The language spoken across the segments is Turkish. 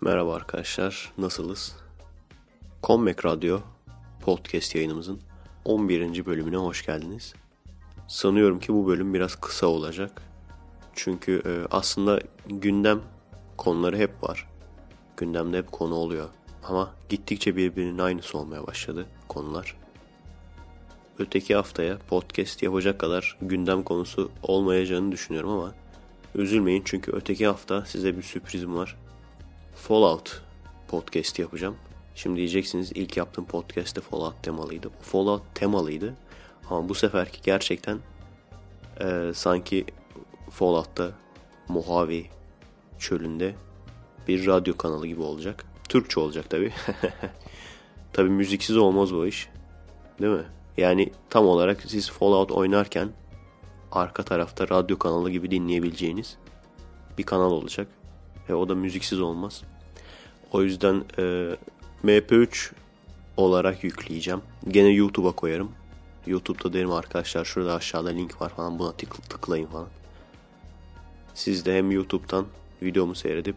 Merhaba arkadaşlar, nasılız? Comeback Radyo podcast yayınımızın 11. bölümüne hoş geldiniz. Sanıyorum ki bu bölüm biraz kısa olacak. Çünkü e, aslında gündem konuları hep var. Gündemde hep konu oluyor. Ama gittikçe birbirinin aynısı olmaya başladı konular. Öteki haftaya podcast yapacak kadar gündem konusu olmayacağını düşünüyorum ama üzülmeyin çünkü öteki hafta size bir sürprizim var. Fallout podcast yapacağım. Şimdi diyeceksiniz ilk yaptığım podcast'te Fallout temalıydı. Fallout temalıydı. Ama bu seferki gerçekten e, sanki Fallout'ta Mojave çölünde bir radyo kanalı gibi olacak. Türkçe olacak tabi. tabi müziksiz olmaz bu iş. Değil mi? Yani tam olarak siz Fallout oynarken arka tarafta radyo kanalı gibi dinleyebileceğiniz bir kanal olacak. Ve o da müziksiz olmaz. O yüzden e, MP3 olarak yükleyeceğim. Gene YouTube'a koyarım. YouTube'da derim arkadaşlar şurada aşağıda link var falan buna tık, tıklayın falan. Siz de hem YouTube'dan videomu seyredip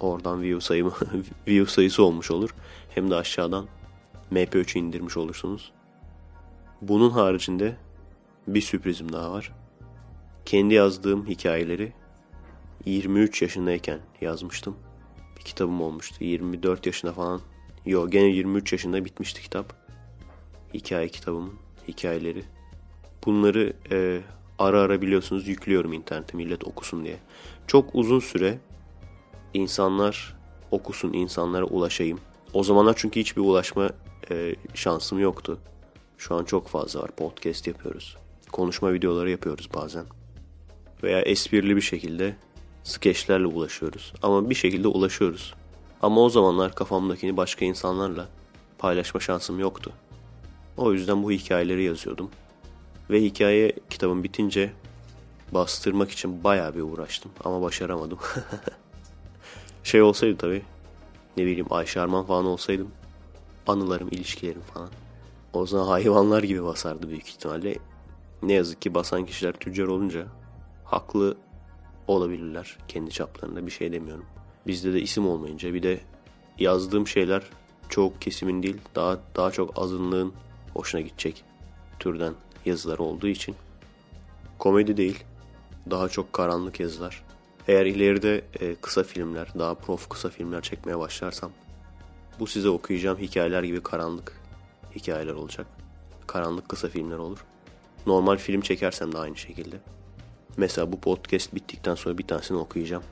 oradan view sayımı view sayısı olmuş olur. Hem de aşağıdan MP3'ü indirmiş olursunuz. Bunun haricinde bir sürprizim daha var. Kendi yazdığım hikayeleri 23 yaşındayken yazmıştım. Bir kitabım olmuştu. 24 yaşında falan. Yo gene 23 yaşında bitmişti kitap. Hikaye kitabımın hikayeleri. Bunları e, ara ara biliyorsunuz yüklüyorum internete millet okusun diye. Çok uzun süre insanlar okusun, insanlara ulaşayım. O zamanlar çünkü hiçbir ulaşma e, şansım yoktu. Şu an çok fazla var. Podcast yapıyoruz. Konuşma videoları yapıyoruz bazen. Veya esprili bir şekilde skeçlerle ulaşıyoruz. Ama bir şekilde ulaşıyoruz. Ama o zamanlar kafamdakini başka insanlarla paylaşma şansım yoktu. O yüzden bu hikayeleri yazıyordum. Ve hikaye kitabım bitince bastırmak için bayağı bir uğraştım ama başaramadım. şey olsaydı tabii ne bileyim Ayşe Arman falan olsaydım anılarım, ilişkilerim falan. O zaman hayvanlar gibi basardı büyük ihtimalle. Ne yazık ki basan kişiler tüccar olunca haklı olabilirler kendi çaplarında bir şey demiyorum. Bizde de isim olmayınca bir de yazdığım şeyler çok kesimin değil daha daha çok azınlığın hoşuna gidecek türden yazılar olduğu için komedi değil daha çok karanlık yazılar. Eğer ileride e, kısa filmler, daha prof kısa filmler çekmeye başlarsam bu size okuyacağım hikayeler gibi karanlık hikayeler olacak. Karanlık kısa filmler olur. Normal film çekersem de aynı şekilde. Mesela bu podcast bittikten sonra bir tanesini okuyacağım.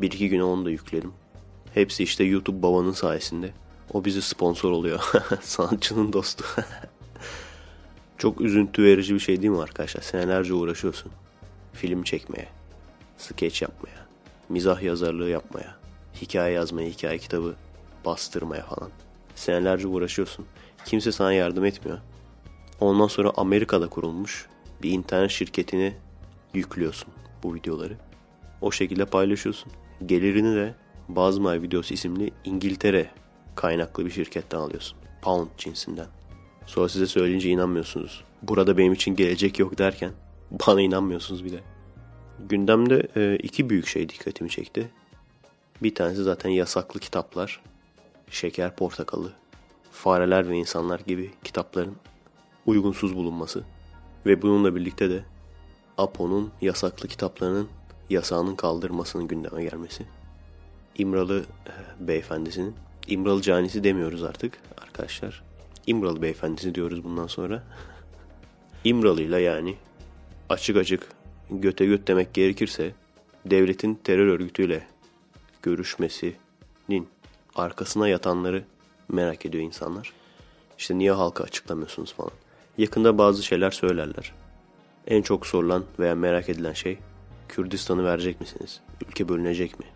Bir iki güne onu da yüklerim. Hepsi işte YouTube babanın sayesinde. O bizi sponsor oluyor. Sanatçının dostu. Çok üzüntü verici bir şey değil mi arkadaşlar? Senelerce uğraşıyorsun. Film çekmeye, skeç yapmaya, mizah yazarlığı yapmaya, hikaye yazmaya, hikaye kitabı bastırmaya falan. Senelerce uğraşıyorsun. Kimse sana yardım etmiyor. Ondan sonra Amerika'da kurulmuş bir internet şirketini yüklüyorsun bu videoları. O şekilde paylaşıyorsun. Gelirini de Bazmay Videosu isimli İngiltere kaynaklı bir şirketten alıyorsun. Pound cinsinden. Sonra size söyleyince inanmıyorsunuz. Burada benim için gelecek yok derken bana inanmıyorsunuz bile. Gündemde e, iki büyük şey dikkatimi çekti. Bir tanesi zaten yasaklı kitaplar. Şeker Portakalı, Fareler ve İnsanlar gibi kitapların uygunsuz bulunması. Ve bununla birlikte de Apo'nun yasaklı kitaplarının yasağının kaldırmasının gündeme gelmesi. İmralı e, beyefendisinin, İmralı canisi demiyoruz artık arkadaşlar. İmralı beyefendisi diyoruz bundan sonra. İmralı'yla yani açık açık göte göt demek gerekirse devletin terör örgütüyle görüşmesinin arkasına yatanları merak ediyor insanlar. İşte niye halka açıklamıyorsunuz falan. Yakında bazı şeyler söylerler. En çok sorulan veya merak edilen şey Kürdistan'ı verecek misiniz? Ülke bölünecek mi?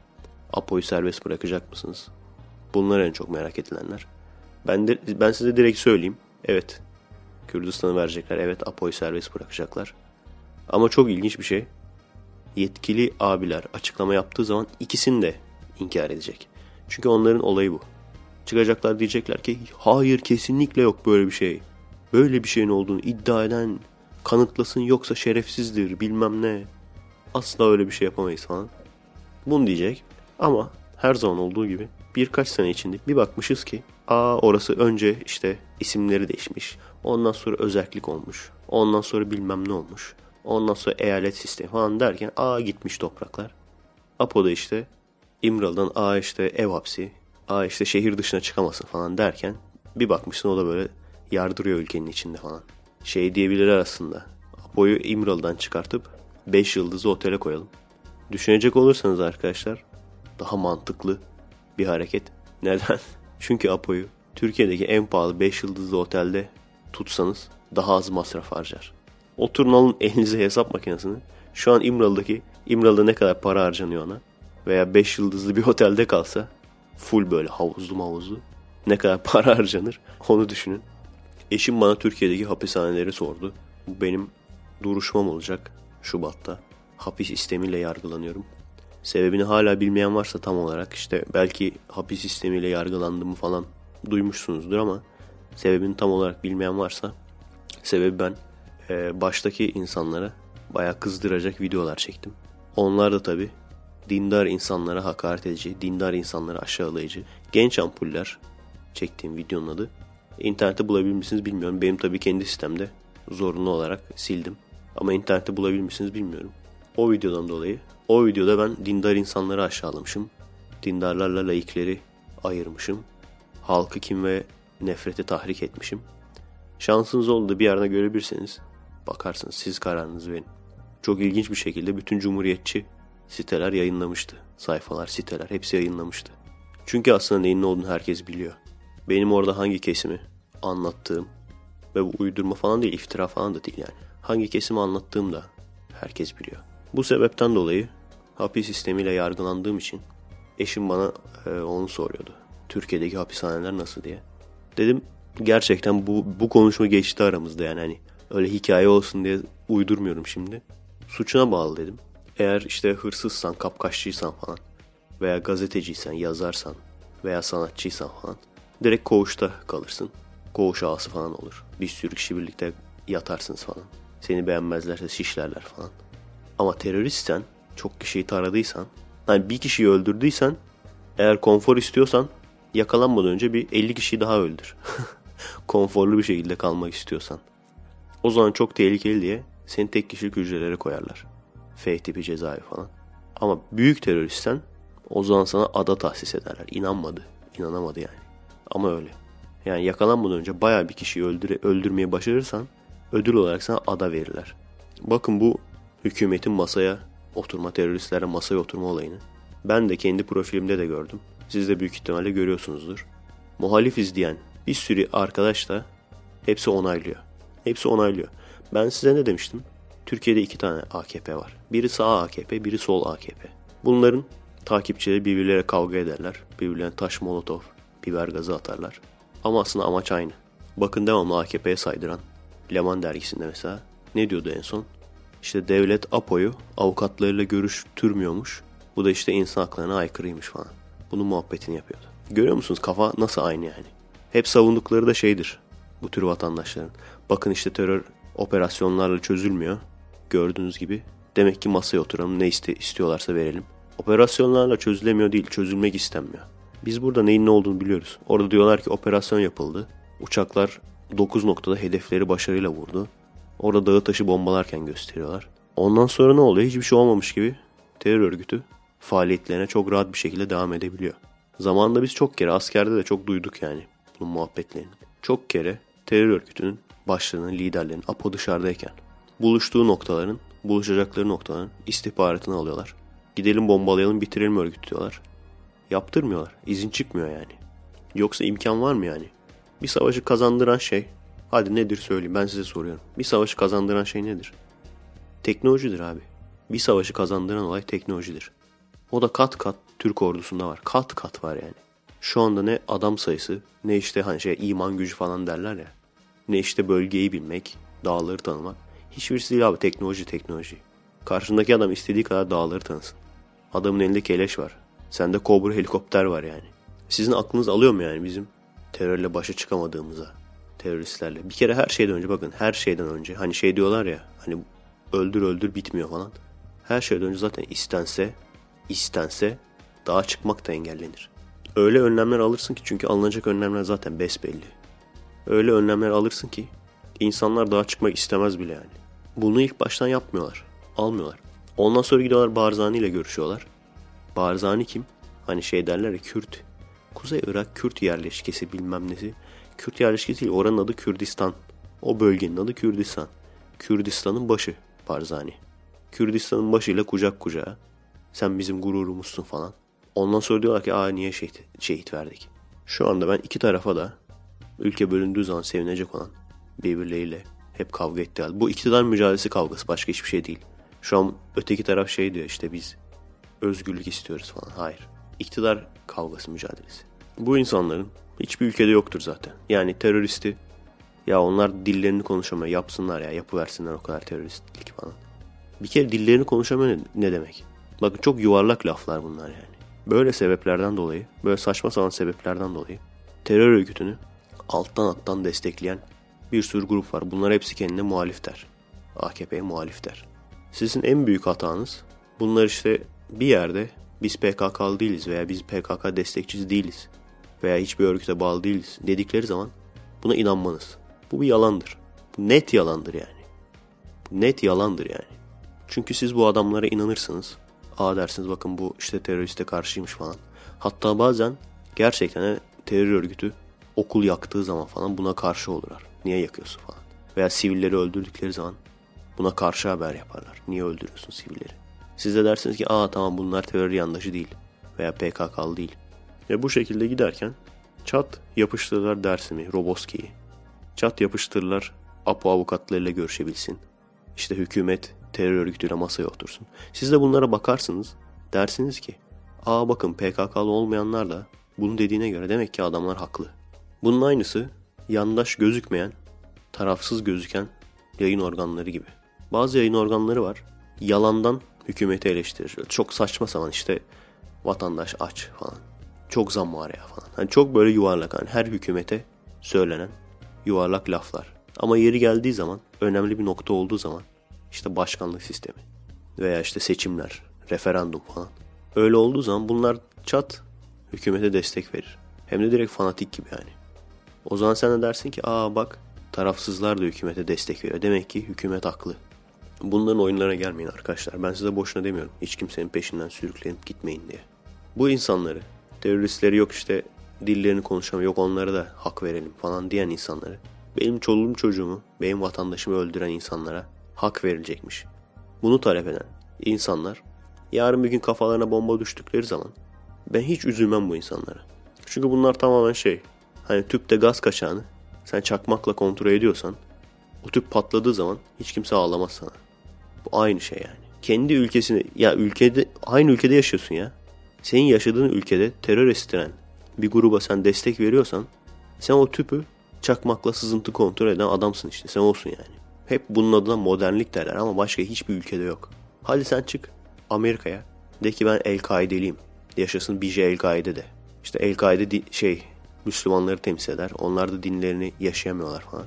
Apo'yu serbest bırakacak mısınız? Bunlar en çok merak edilenler. Ben de ben size direkt söyleyeyim. Evet. Kürdistan'ı verecekler. Evet Apo'yu serbest bırakacaklar. Ama çok ilginç bir şey. Yetkili abiler açıklama yaptığı zaman ikisini de inkar edecek. Çünkü onların olayı bu. Çıkacaklar diyecekler ki hayır kesinlikle yok böyle bir şey. Böyle bir şeyin olduğunu iddia eden kanıtlasın yoksa şerefsizdir bilmem ne. Asla öyle bir şey yapamayız falan. Bunu diyecek ama her zaman olduğu gibi birkaç sene içinde bir bakmışız ki aa orası önce işte isimleri değişmiş. Ondan sonra özellik olmuş. Ondan sonra bilmem ne olmuş. Ondan sonra eyalet sistemi falan derken aa gitmiş topraklar. Apo'da işte İmralı'dan aa işte ev hapsi. Aa işte şehir dışına çıkamasın falan derken bir bakmışsın o da böyle yardırıyor ülkenin içinde falan. Şey diyebilir aslında. Apo'yu İmralı'dan çıkartıp 5 yıldızlı otele koyalım. Düşünecek olursanız arkadaşlar daha mantıklı bir hareket. Neden? Çünkü Apo'yu Türkiye'deki en pahalı 5 yıldızlı otelde tutsanız daha az masraf harcar. Oturun alın elinize hesap makinesini. Şu an İmralı'daki İmralı'da ne kadar para harcanıyor ona veya 5 yıldızlı bir otelde kalsa full böyle havuzlu havuzlu ne kadar para harcanır onu düşünün. Eşim bana Türkiye'deki hapishaneleri sordu. Bu benim duruşmam olacak Şubat'ta. Hapis sistemiyle yargılanıyorum. Sebebini hala bilmeyen varsa tam olarak işte belki hapis sistemiyle yargılandığımı falan duymuşsunuzdur ama sebebini tam olarak bilmeyen varsa sebebi ben e, baştaki insanlara bayağı kızdıracak videolar çektim. Onlar da tabi dindar insanlara hakaret edici, dindar insanlara aşağılayıcı, genç ampuller çektiğim videonun adı. İnternette bulabilir misiniz bilmiyorum. Benim tabi kendi sistemde zorunlu olarak sildim. Ama internette bulabilir misiniz bilmiyorum. O videodan dolayı o videoda ben dindar insanları aşağılamışım. Dindarlarla laikleri ayırmışım. Halkı kim ve nefrete tahrik etmişim. Şansınız oldu bir yerine görebilirseniz bakarsınız siz kararınızı verin. Çok ilginç bir şekilde bütün cumhuriyetçi siteler yayınlamıştı. Sayfalar, siteler hepsi yayınlamıştı. Çünkü aslında neyin ne olduğunu herkes biliyor. Benim orada hangi kesimi anlattığım ve bu uydurma falan değil, iftira falan da değil yani. Hangi kesimi anlattığım da herkes biliyor. Bu sebepten dolayı hapis sistemiyle yargılandığım için eşim bana e, onu soruyordu. Türkiye'deki hapishaneler nasıl diye. Dedim gerçekten bu, bu konuşma geçti aramızda yani hani öyle hikaye olsun diye uydurmuyorum şimdi. Suçuna bağlı dedim. Eğer işte hırsızsan, kapkaççıysan falan veya gazeteciysen, yazarsan veya sanatçıysan falan direkt koğuşta kalırsın. Koğuş ağası falan olur. Bir sürü kişi birlikte yatarsınız falan. Seni beğenmezlerse şişlerler falan. Ama teröristsen, çok kişiyi taradıysan, yani bir kişiyi öldürdüysen, eğer konfor istiyorsan yakalanmadan önce bir 50 kişiyi daha öldür. Konforlu bir şekilde kalmak istiyorsan. O zaman çok tehlikeli diye seni tek kişilik hücrelere koyarlar. F tipi cezaevi falan. Ama büyük teröristsen o zaman sana ada tahsis ederler. İnanmadı. inanamadı yani. Ama öyle. Yani yakalanmadan önce baya bir kişiyi öldüre, öldürmeye başarırsan ödül olarak sana ada verirler. Bakın bu hükümetin masaya oturma, teröristlerle masaya oturma olayını. Ben de kendi profilimde de gördüm. Siz de büyük ihtimalle görüyorsunuzdur. Muhalifiz diyen bir sürü arkadaş da hepsi onaylıyor. Hepsi onaylıyor. Ben size ne demiştim? Türkiye'de iki tane AKP var. Biri sağ AKP, biri sol AKP. Bunların takipçileri birbirleriyle kavga ederler. Birbirlerine taş molotof, biber gazı atarlar. Ama aslında amaç aynı. Bakın devamlı AKP'ye saydıran. Leman dergisinde mesela ne diyordu en son? İşte devlet Apo'yu avukatlarıyla görüştürmüyormuş. Bu da işte insan haklarına aykırıymış falan. Bunun muhabbetini yapıyordu. Görüyor musunuz kafa nasıl aynı yani? Hep savundukları da şeydir bu tür vatandaşların. Bakın işte terör operasyonlarla çözülmüyor. Gördüğünüz gibi. Demek ki masaya oturalım ne iste, istiyorlarsa verelim. Operasyonlarla çözülemiyor değil, çözülmek istenmiyor. Biz burada neyin ne olduğunu biliyoruz. Orada diyorlar ki operasyon yapıldı. Uçaklar 9 noktada hedefleri başarıyla vurdu. Orada dağı taşı bombalarken gösteriyorlar. Ondan sonra ne oluyor? Hiçbir şey olmamış gibi terör örgütü faaliyetlerine çok rahat bir şekilde devam edebiliyor. Zamanında biz çok kere askerde de çok duyduk yani bunun muhabbetlerini. Çok kere terör örgütünün başlarının, liderlerinin APO dışarıdayken buluştuğu noktaların, buluşacakları noktaların istihbaratını alıyorlar. Gidelim bombalayalım bitirelim örgüt diyorlar. Yaptırmıyorlar. İzin çıkmıyor yani. Yoksa imkan var mı yani? Bir savaşı kazandıran şey, hadi nedir söyleyeyim ben size soruyorum. Bir savaşı kazandıran şey nedir? Teknolojidir abi. Bir savaşı kazandıran olay teknolojidir. O da kat kat Türk ordusunda var. Kat kat var yani. Şu anda ne adam sayısı ne işte hani şey iman gücü falan derler ya. Ne işte bölgeyi bilmek, dağları tanımak. Hiçbirisi değil abi teknoloji teknoloji. Karşındaki adam istediği kadar dağları tanısın. Adamın elinde keleş var. Sende kobra helikopter var yani. Sizin aklınız alıyor mu yani bizim terörle başa çıkamadığımıza? Teröristlerle. Bir kere her şeyden önce bakın her şeyden önce. Hani şey diyorlar ya hani öldür öldür bitmiyor falan. Her şeyden önce zaten istense istense Dağa çıkmak da engellenir. Öyle önlemler alırsın ki çünkü alınacak önlemler zaten besbelli. Öyle önlemler alırsın ki insanlar dağa çıkmak istemez bile yani. Bunu ilk baştan yapmıyorlar. Almıyorlar. Ondan sonra gidiyorlar Barzani ile görüşüyorlar. Barzani kim? Hani şey derler ya Kürt. Kuzey Irak Kürt yerleşkesi bilmem nesi. Kürt yerleşkesi değil oranın adı Kürdistan. O bölgenin adı Kürdistan. Kürdistan'ın başı Barzani. Kürdistan'ın başıyla kucak kucağa. Sen bizim gururumuzsun falan. Ondan sonra diyorlar ki aa niye şehit, şehit verdik. Şu anda ben iki tarafa da ülke bölündüğü zaman sevinecek olan birbirleriyle hep kavga etti. Bu iktidar mücadelesi kavgası başka hiçbir şey değil. Şu an öteki taraf şey diyor işte biz özgürlük istiyoruz falan. Hayır. İktidar kavgası mücadelesi. Bu insanların hiçbir ülkede yoktur zaten. Yani teröristi ya onlar dillerini konuşamıyor yapsınlar ya yapıversinler o kadar teröristlik falan. Bir kere dillerini konuşamıyor ne demek? Bakın çok yuvarlak laflar bunlar yani. Böyle sebeplerden dolayı, böyle saçma sapan sebeplerden dolayı terör örgütünü alttan alttan destekleyen bir sürü grup var. Bunlar hepsi kendine muhalif der. AKP'ye muhalif der. Sizin en büyük hatanız bunlar işte bir yerde biz PKK'lı değiliz veya biz PKK destekçisi değiliz veya hiçbir örgüte bağlı değiliz dedikleri zaman buna inanmanız. Bu bir yalandır. Bu net yalandır yani. Bu net yalandır yani. Çünkü siz bu adamlara inanırsınız. Aa dersiniz bakın bu işte teröriste karşıymış falan. Hatta bazen gerçekten terör örgütü okul yaktığı zaman falan buna karşı olurlar. Niye yakıyorsun falan. Veya sivilleri öldürdükleri zaman buna karşı haber yaparlar. Niye öldürüyorsun sivilleri? Siz de dersiniz ki aa tamam bunlar terör yandaşı değil veya PKK'lı değil. Ve bu şekilde giderken çat yapıştırırlar dersimi Roboski'yi. Çat yapıştırırlar APO avukatlarıyla görüşebilsin. İşte hükümet terör örgütüyle masaya otursun. Siz de bunlara bakarsınız dersiniz ki aa bakın PKK'lı olmayanlar da bunu dediğine göre demek ki adamlar haklı. Bunun aynısı yandaş gözükmeyen, tarafsız gözüken yayın organları gibi. Bazı yayın organları var. Yalandan hükümeti eleştirir. Çok saçma sapan işte vatandaş aç falan. Çok zam var ya falan. Hani çok böyle yuvarlak hani her hükümete söylenen yuvarlak laflar. Ama yeri geldiği zaman önemli bir nokta olduğu zaman işte başkanlık sistemi veya işte seçimler, referandum falan. Öyle olduğu zaman bunlar çat hükümete destek verir. Hem de direkt fanatik gibi yani. O zaman sen de dersin ki aa bak tarafsızlar da hükümete destek veriyor. Demek ki hükümet haklı. Bunların oyunlarına gelmeyin arkadaşlar. Ben size boşuna demiyorum. Hiç kimsenin peşinden sürüklenip gitmeyin diye. Bu insanları, teröristleri yok işte dillerini konuşamıyor, yok onlara da hak verelim falan diyen insanları, benim çoluğum çocuğumu, benim vatandaşımı öldüren insanlara hak verilecekmiş. Bunu talep eden insanlar yarın bir gün kafalarına bomba düştükleri zaman ben hiç üzülmem bu insanlara. Çünkü bunlar tamamen şey hani tüpte gaz kaçağını sen çakmakla kontrol ediyorsan o tüp patladığı zaman hiç kimse ağlamaz sana. Bu aynı şey yani. Kendi ülkesini ya ülkede aynı ülkede yaşıyorsun ya. Senin yaşadığın ülkede terör estiren bir gruba sen destek veriyorsan sen o tüpü çakmakla sızıntı kontrol eden adamsın işte. Sen olsun yani. Hep bunun adına modernlik derler ama başka hiçbir ülkede yok. Hadi sen çık Amerika'ya. De ki ben El-Kaide'liyim. Yaşasın BJ El-Kaide de. İşte El-Kaide şey Müslümanları temsil eder. Onlar da dinlerini yaşayamıyorlar falan.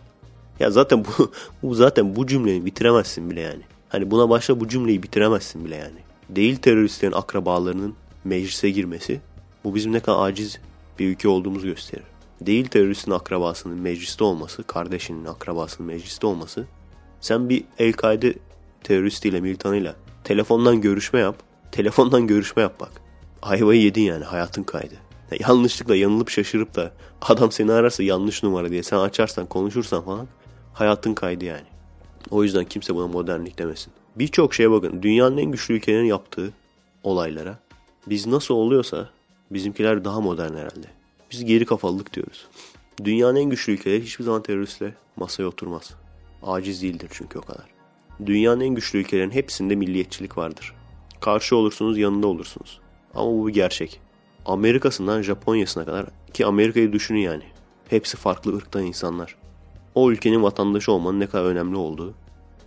Ya zaten bu, bu zaten bu cümleyi bitiremezsin bile yani. Hani buna başla bu cümleyi bitiremezsin bile yani. Değil teröristlerin akrabalarının meclise girmesi bu bizim ne kadar aciz bir ülke olduğumuzu gösterir. Değil teröristin akrabasının mecliste olması, kardeşinin akrabasının mecliste olması. Sen bir El-Kaide teröristiyle, militanıyla telefondan görüşme yap. Telefondan görüşme yap bak. Ayvayı yedin yani hayatın kaydı. Ya yanlışlıkla yanılıp şaşırıp da adam seni ararsa yanlış numara diye sen açarsan konuşursan falan hayatın kaydı yani. O yüzden kimse buna modernlik demesin. Birçok şeye bakın. Dünyanın en güçlü ülkelerin yaptığı olaylara biz nasıl oluyorsa bizimkiler daha modern herhalde. Biz geri kafalılık diyoruz. Dünyanın en güçlü ülkeleri hiçbir zaman teröristle masaya oturmaz. Aciz değildir çünkü o kadar. Dünyanın en güçlü ülkelerin hepsinde milliyetçilik vardır. Karşı olursunuz yanında olursunuz. Ama bu bir gerçek. Amerika'sından Japonya'sına kadar ki Amerika'yı düşünün yani. Hepsi farklı ırktan insanlar. O ülkenin vatandaşı olmanın ne kadar önemli olduğu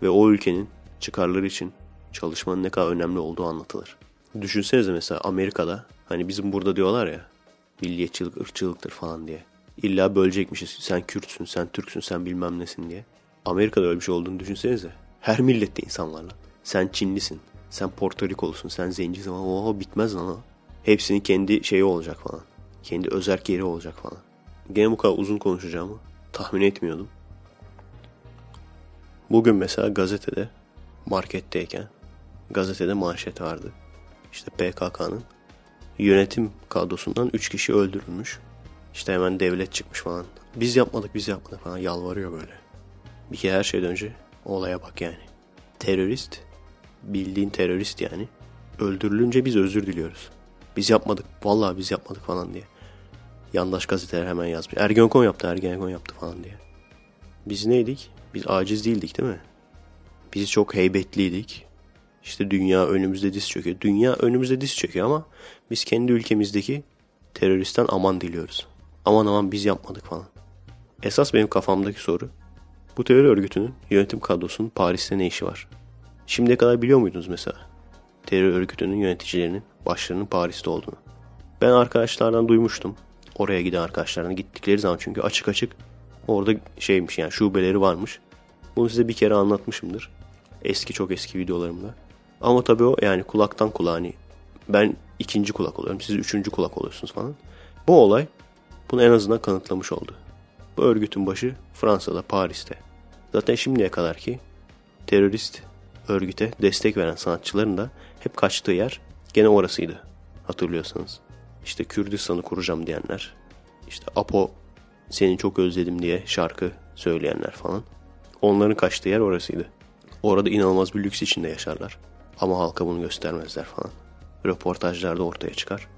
ve o ülkenin çıkarları için çalışmanın ne kadar önemli olduğu anlatılır. Düşünsenize mesela Amerika'da hani bizim burada diyorlar ya milliyetçilik ırkçılıktır falan diye. İlla bölecekmişiz. Sen Kürtsün, sen Türksün, sen bilmem nesin diye. Amerika'da öyle bir şey olduğunu düşünsenize. Her millette insan var lan. Sen Çinlisin, sen Porto Rikolusun, sen zencisin. Oho bitmez lan o. Hepsinin kendi şeyi olacak falan. Kendi özerk yeri olacak falan. Gene bu kadar uzun konuşacağımı tahmin etmiyordum. Bugün mesela gazetede marketteyken gazetede manşet vardı. İşte PKK'nın yönetim kadrosundan 3 kişi öldürülmüş. İşte hemen devlet çıkmış falan. Biz yapmadık biz yapmadık falan yalvarıyor böyle. Bir kere her şeyden önce olaya bak yani. Terörist, bildiğin terörist yani. Öldürülünce biz özür diliyoruz. Biz yapmadık, vallahi biz yapmadık falan diye. Yandaş gazeteler hemen yazmış. Ergenekon yaptı, Ergenekon yaptı falan diye. Biz neydik? Biz aciz değildik değil mi? Biz çok heybetliydik. İşte dünya önümüzde diz çöküyor. Dünya önümüzde diz çöküyor ama biz kendi ülkemizdeki teröristten aman diliyoruz. Aman aman biz yapmadık falan. Esas benim kafamdaki soru bu terör örgütünün yönetim kadrosunun Paris'te ne işi var? Şimdiye kadar biliyor muydunuz mesela? Terör örgütünün yöneticilerinin başlarının Paris'te olduğunu. Ben arkadaşlardan duymuştum. Oraya giden arkadaşlardan gittikleri zaman çünkü açık açık orada şeymiş yani şubeleri varmış. Bunu size bir kere anlatmışımdır. Eski çok eski videolarımda. Ama tabii o yani kulaktan kulağa hani ben ikinci kulak oluyorum siz üçüncü kulak oluyorsunuz falan. Bu olay bunu en azından kanıtlamış oldu. Bu örgütün başı Fransa'da, Paris'te. Zaten şimdiye kadar ki terörist örgüte destek veren sanatçıların da hep kaçtığı yer gene orasıydı. Hatırlıyorsanız. İşte Kürdistan'ı kuracağım diyenler. işte Apo seni çok özledim diye şarkı söyleyenler falan. Onların kaçtığı yer orasıydı. Orada inanılmaz bir lüks içinde yaşarlar. Ama halka bunu göstermezler falan. Röportajlarda ortaya çıkar.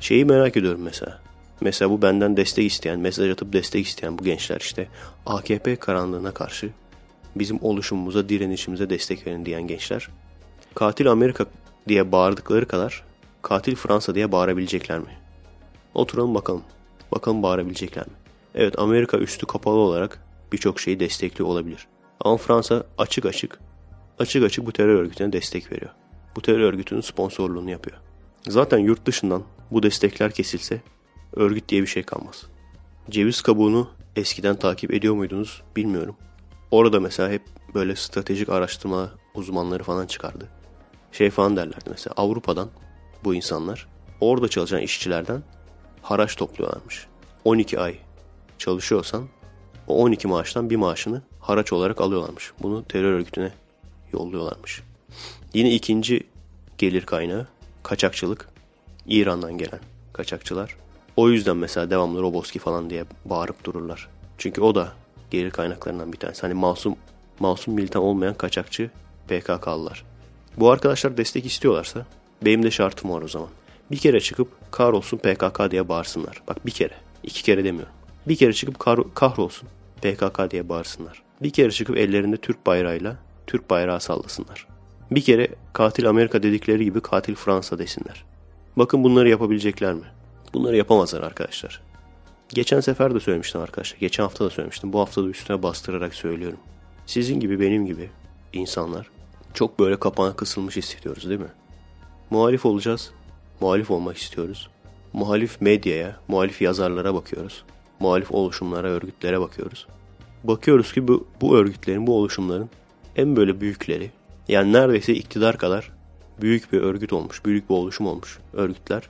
Şeyi merak ediyorum mesela. Mesela bu benden destek isteyen, mesaj atıp destek isteyen bu gençler işte AKP karanlığına karşı bizim oluşumumuza, direnişimize destek verin diyen gençler. Katil Amerika diye bağırdıkları kadar katil Fransa diye bağırabilecekler mi? Oturalım bakalım. Bakalım bağırabilecekler mi? Evet Amerika üstü kapalı olarak birçok şeyi destekliyor olabilir. Ama Fransa açık açık açık açık bu terör örgütüne destek veriyor. Bu terör örgütünün sponsorluğunu yapıyor. Zaten yurt dışından bu destekler kesilse örgüt diye bir şey kalmaz. Ceviz kabuğunu eskiden takip ediyor muydunuz bilmiyorum. Orada mesela hep böyle stratejik araştırma uzmanları falan çıkardı. Şey falan derlerdi mesela Avrupa'dan bu insanlar orada çalışan işçilerden haraç topluyorlarmış. 12 ay çalışıyorsan o 12 maaştan bir maaşını haraç olarak alıyorlarmış. Bunu terör örgütüne yolluyorlarmış. Yine ikinci gelir kaynağı kaçakçılık. İran'dan gelen kaçakçılar. O yüzden mesela devamlı Roboski falan diye bağırıp dururlar. Çünkü o da gelir kaynaklarından bir tanesi. Hani masum masum militan olmayan kaçakçı PKK'lılar. Bu arkadaşlar destek istiyorlarsa benim de şartım var o zaman. Bir kere çıkıp kahrolsun PKK diye bağırsınlar. Bak bir kere. iki kere demiyorum. Bir kere çıkıp kahrolsun PKK diye bağırsınlar. Bir kere çıkıp ellerinde Türk bayrağıyla Türk bayrağı sallasınlar. Bir kere katil Amerika dedikleri gibi katil Fransa desinler. Bakın bunları yapabilecekler mi? Bunları yapamazlar arkadaşlar. Geçen sefer de söylemiştim arkadaşlar. Geçen hafta da söylemiştim. Bu hafta da üstüne bastırarak söylüyorum. Sizin gibi benim gibi insanlar çok böyle kapana kısılmış hissediyoruz değil mi? Muhalif olacağız. Muhalif olmak istiyoruz. Muhalif medyaya, muhalif yazarlara bakıyoruz. Muhalif oluşumlara, örgütlere bakıyoruz. Bakıyoruz ki bu, bu örgütlerin, bu oluşumların en böyle büyükleri, yani neredeyse iktidar kadar büyük bir örgüt olmuş, büyük bir oluşum olmuş örgütler.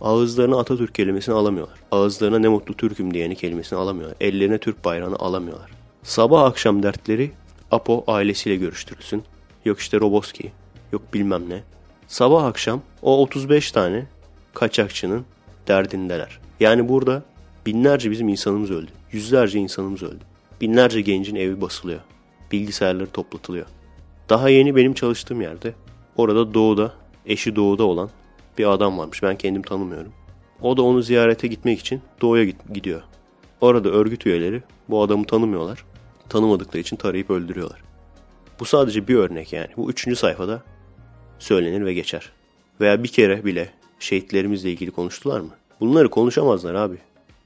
Ağızlarına Atatürk kelimesini alamıyorlar. Ağızlarına ne mutlu Türk'üm diyeni kelimesini alamıyorlar. Ellerine Türk bayrağını alamıyorlar. Sabah akşam dertleri Apo ailesiyle görüştürülsün. Yok işte Roboski, yok bilmem ne. Sabah akşam o 35 tane kaçakçının derdindeler. Yani burada binlerce bizim insanımız öldü. Yüzlerce insanımız öldü. Binlerce gencin evi basılıyor. Bilgisayarları toplatılıyor. Daha yeni benim çalıştığım yerde orada doğuda, eşi doğuda olan bir adam varmış. Ben kendim tanımıyorum. O da onu ziyarete gitmek için doğuya gidiyor. Orada örgüt üyeleri bu adamı tanımıyorlar. Tanımadıkları için tarayıp öldürüyorlar. Bu sadece bir örnek yani. Bu üçüncü sayfada söylenir ve geçer. Veya bir kere bile şehitlerimizle ilgili konuştular mı? Bunları konuşamazlar abi.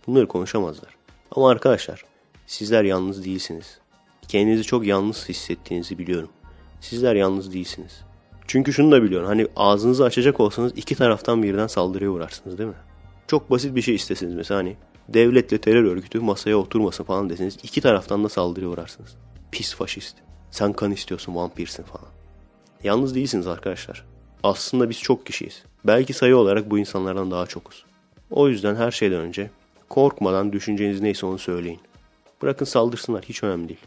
Bunları konuşamazlar. Ama arkadaşlar sizler yalnız değilsiniz. Kendinizi çok yalnız hissettiğinizi biliyorum. Sizler yalnız değilsiniz. Çünkü şunu da biliyorum. Hani ağzınızı açacak olsanız iki taraftan birden saldırıya uğrarsınız değil mi? Çok basit bir şey istesiniz mesela hani devletle terör örgütü masaya oturmasın falan deseniz iki taraftan da saldırıya uğrarsınız. Pis faşist. Sen kan istiyorsun vampirsin falan. Yalnız değilsiniz arkadaşlar. Aslında biz çok kişiyiz. Belki sayı olarak bu insanlardan daha çokuz. O yüzden her şeyden önce korkmadan düşünceniz neyse onu söyleyin. Bırakın saldırsınlar hiç önemli değil.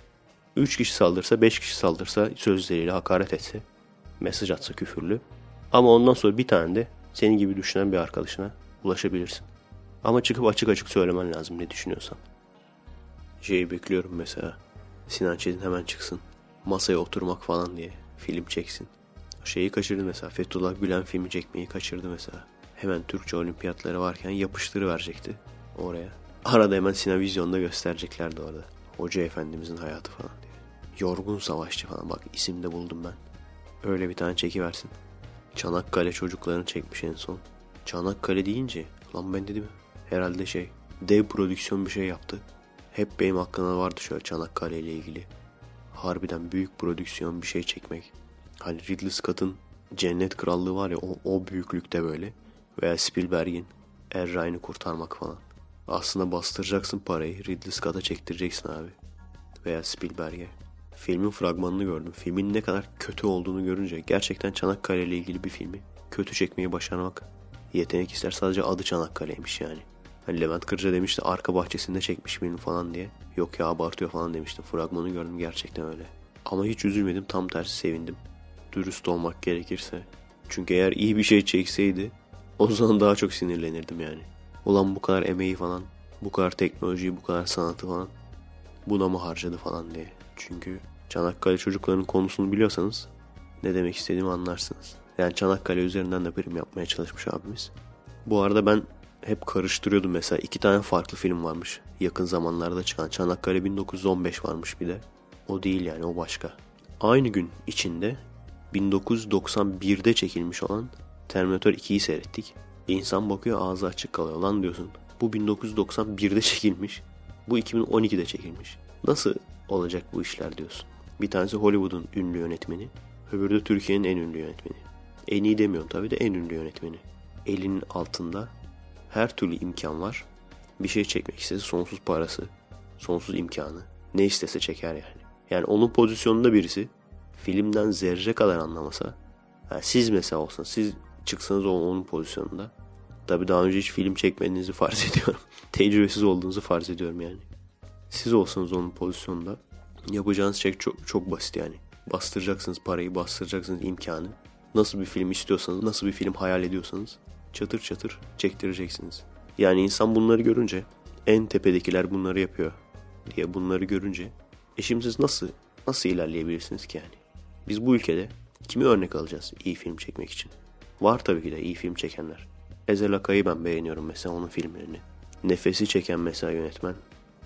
3 kişi saldırsa 5 kişi saldırsa sözleriyle hakaret etse mesaj atsa küfürlü. Ama ondan sonra bir tane de senin gibi düşünen bir arkadaşına ulaşabilirsin. Ama çıkıp açık açık söylemen lazım ne düşünüyorsan. Şeyi bekliyorum mesela. Sinan Çetin hemen çıksın. Masaya oturmak falan diye film çeksin. Şeyi kaçırdı mesela. Fethullah Gülen filmi çekmeyi kaçırdı mesela. Hemen Türkçe olimpiyatları varken yapıştırı verecekti oraya. Arada hemen Sinavizyon'da göstereceklerdi orada. Hoca Efendimizin hayatı falan diye. Yorgun Savaşçı falan bak isim de buldum ben. Öyle bir tane çekiversin. Çanakkale çocuklarını çekmiş en son. Çanakkale deyince lan ben dedim herhalde şey dev prodüksiyon bir şey yaptı. Hep benim aklımda vardı şöyle Çanakkale ile ilgili. Harbiden büyük prodüksiyon bir şey çekmek. Hani Ridley Scott'ın Cennet Krallığı var ya o, o büyüklükte böyle. Veya Spielberg'in Er Ryan'ı kurtarmak falan. Aslında bastıracaksın parayı Ridley Scott'a çektireceksin abi. Veya Spielberg'e. Filmin fragmanını gördüm. Filmin ne kadar kötü olduğunu görünce gerçekten Çanakkale ile ilgili bir filmi kötü çekmeyi başarmak yetenek ister. Sadece adı Çanakkale'ymiş yani. Hani Levent Kırca demişti arka bahçesinde çekmiş film falan diye. Yok ya abartıyor falan demişti. Fragmanı gördüm gerçekten öyle. Ama hiç üzülmedim tam tersi sevindim. Dürüst olmak gerekirse. Çünkü eğer iyi bir şey çekseydi o zaman daha çok sinirlenirdim yani. Ulan bu kadar emeği falan, bu kadar teknolojiyi, bu kadar sanatı falan buna mı harcadı falan diye. Çünkü Çanakkale çocuklarının konusunu biliyorsanız ne demek istediğimi anlarsınız. Yani Çanakkale üzerinden de prim yapmaya çalışmış abimiz. Bu arada ben hep karıştırıyordum mesela. iki tane farklı film varmış. Yakın zamanlarda çıkan. Çanakkale 1915 varmış bir de. O değil yani o başka. Aynı gün içinde 1991'de çekilmiş olan Terminator 2'yi seyrettik. İnsan bakıyor ağzı açık kalıyor. Lan diyorsun bu 1991'de çekilmiş. Bu 2012'de çekilmiş. Nasıl olacak bu işler diyorsun. Bir tanesi Hollywood'un ünlü yönetmeni. Öbürü de Türkiye'nin en ünlü yönetmeni. En iyi demiyorum tabii de en ünlü yönetmeni. Elinin altında her türlü imkan var. Bir şey çekmek istese sonsuz parası, sonsuz imkanı. Ne istese çeker yani. Yani onun pozisyonunda birisi filmden zerre kadar anlamasa. Yani siz mesela olsanız, siz çıksanız onun pozisyonunda. Tabii daha önce hiç film çekmediğinizi farz ediyorum. Tecrübesiz olduğunuzu farz ediyorum yani. Siz olsanız onun pozisyonunda yapacağınız şey çok, çok basit yani. Bastıracaksınız parayı, bastıracaksınız imkanı. Nasıl bir film istiyorsanız, nasıl bir film hayal ediyorsanız çatır çatır çektireceksiniz. Yani insan bunları görünce en tepedekiler bunları yapıyor diye bunları görünce e şimdi siz nasıl nasıl ilerleyebilirsiniz ki yani? Biz bu ülkede kimi örnek alacağız iyi film çekmek için? Var tabii ki de iyi film çekenler. Ezel Akay'ı ben beğeniyorum mesela onun filmlerini. Nefesi çeken mesela yönetmen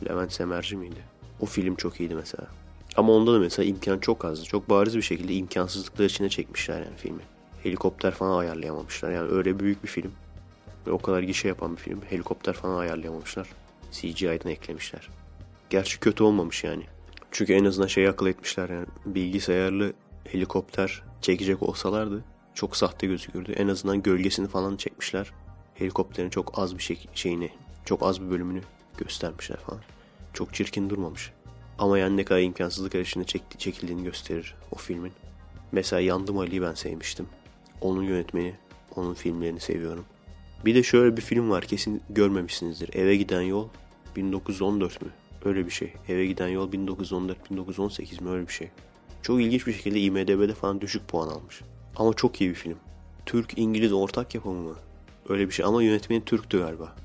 Levent Semerci miydi? O film çok iyiydi mesela. Ama onda da mesela imkan çok azdı. Çok bariz bir şekilde imkansızlıklar içine çekmişler yani filmi. Helikopter falan ayarlayamamışlar. Yani öyle büyük bir film. Ve o kadar gişe yapan bir film. Helikopter falan ayarlayamamışlar. CGI'den eklemişler. Gerçi kötü olmamış yani. Çünkü en azından şey akıl etmişler yani. Bilgisayarlı helikopter çekecek olsalardı çok sahte gözükürdü. En azından gölgesini falan çekmişler. Helikopterin çok az bir şey, şeyini, çok az bir bölümünü göstermişler falan. Çok çirkin durmamış. Ama yani ne kadar imkansızlık arasında çekti, çekildiğini gösterir o filmin. Mesela Yandım Ali'yi ben sevmiştim. Onun yönetmeni, onun filmlerini seviyorum. Bir de şöyle bir film var kesin görmemişsinizdir. Eve Giden Yol 1914 mü? Öyle bir şey. Eve Giden Yol 1914-1918 mi? Öyle bir şey. Çok ilginç bir şekilde IMDB'de falan düşük puan almış. Ama çok iyi bir film. Türk-İngiliz ortak yapımı mı? Öyle bir şey ama yönetmeni Türk'tü galiba.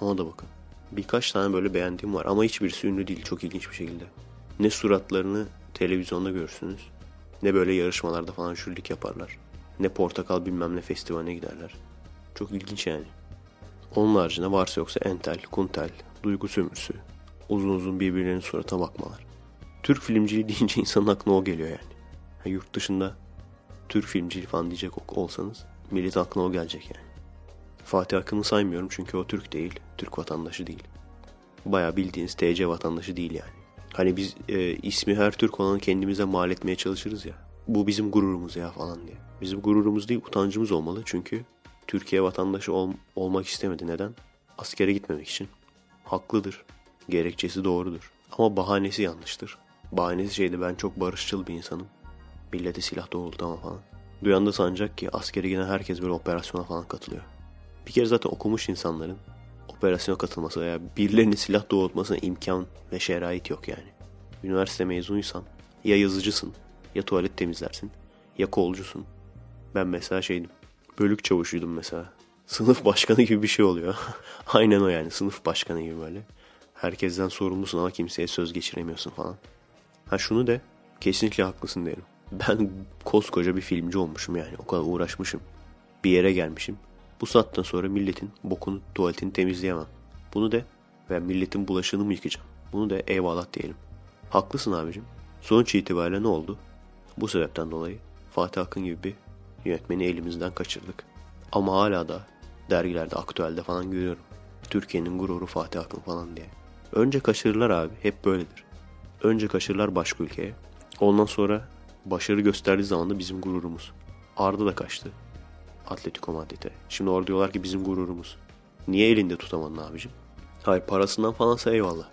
Ona da bakın. Birkaç tane böyle beğendiğim var ama hiçbirisi ünlü değil çok ilginç bir şekilde. Ne suratlarını televizyonda görürsünüz ne böyle yarışmalarda falan jürilik yaparlar. Ne portakal bilmem ne festivaline giderler. Çok ilginç yani. Onun haricinde varsa yoksa entel, kuntel, duygu sömürüsü, uzun uzun birbirlerinin suratına bakmalar. Türk filmciliği deyince insanın aklına o geliyor yani. yani yurt dışında Türk filmciliği falan diyecek olsanız millet aklına o gelecek yani. Fatih Akın'ı saymıyorum çünkü o Türk değil, Türk vatandaşı değil. Baya bildiğiniz TC vatandaşı değil yani. Hani biz e, ismi her Türk olanı kendimize mal etmeye çalışırız ya. Bu bizim gururumuz ya falan diye. Bizim gururumuz değil utancımız olmalı çünkü Türkiye vatandaşı ol, olmak istemedi. Neden? Askere gitmemek için. Haklıdır. Gerekçesi doğrudur. Ama bahanesi yanlıştır. Bahanesi şeydi ben çok barışçıl bir insanım. Millete silah doğrultamam falan. Duyan da sanacak ki askeri giden herkes böyle operasyona falan katılıyor. Bir kere zaten okumuş insanların operasyona katılması veya birilerinin silah doğrultmasına imkan ve şerait yok yani. Üniversite mezunuysan ya yazıcısın ya tuvalet temizlersin ya kolcusun. Ben mesela şeydim. Bölük çavuşuydum mesela. Sınıf başkanı gibi bir şey oluyor. Aynen o yani sınıf başkanı gibi böyle. Herkesten sorumlusun ama kimseye söz geçiremiyorsun falan. Ha şunu de kesinlikle haklısın derim. Ben koskoca bir filmci olmuşum yani. O kadar uğraşmışım. Bir yere gelmişim. Bu saatten sonra milletin bokunu, tuvaletini temizleyemem. Bunu de ve milletin bulaşığını mı yıkayacağım? Bunu da eyvallah diyelim. Haklısın abicim. Sonuç itibariyle ne oldu? Bu sebepten dolayı Fatih Akın gibi bir yönetmeni elimizden kaçırdık. Ama hala da dergilerde, aktüelde falan görüyorum. Türkiye'nin gururu Fatih Akın falan diye. Önce kaçırırlar abi. Hep böyledir. Önce kaçırırlar başka ülkeye. Ondan sonra başarı gösterdiği zaman da bizim gururumuz. Arda da kaçtı. Atletico Madrid'e. Şimdi orada diyorlar ki bizim gururumuz. Niye elinde tutamadın abicim? Hayır parasından falansa eyvallah.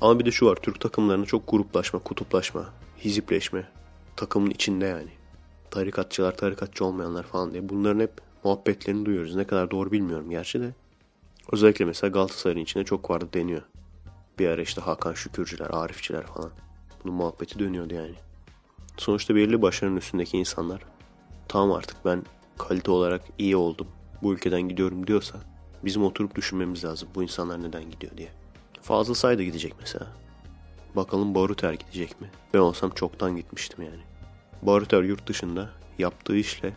Ama bir de şu var. Türk takımlarına çok gruplaşma, kutuplaşma, hizipleşme. Takımın içinde yani. Tarikatçılar, tarikatçı olmayanlar falan diye. Bunların hep muhabbetlerini duyuyoruz. Ne kadar doğru bilmiyorum gerçi de. Özellikle mesela Galatasaray'ın içinde çok vardı deniyor. Bir ara işte Hakan Şükürcüler, Arifçiler falan. Bunun muhabbeti dönüyordu yani. Sonuçta belirli başarının üstündeki insanlar tamam artık ben kalite olarak iyi oldum. Bu ülkeden gidiyorum diyorsa bizim oturup düşünmemiz lazım bu insanlar neden gidiyor diye. Fazla sayda gidecek mesela. Bakalım Baruter gidecek mi? Ben olsam çoktan gitmiştim yani. Baruter yurt dışında yaptığı işle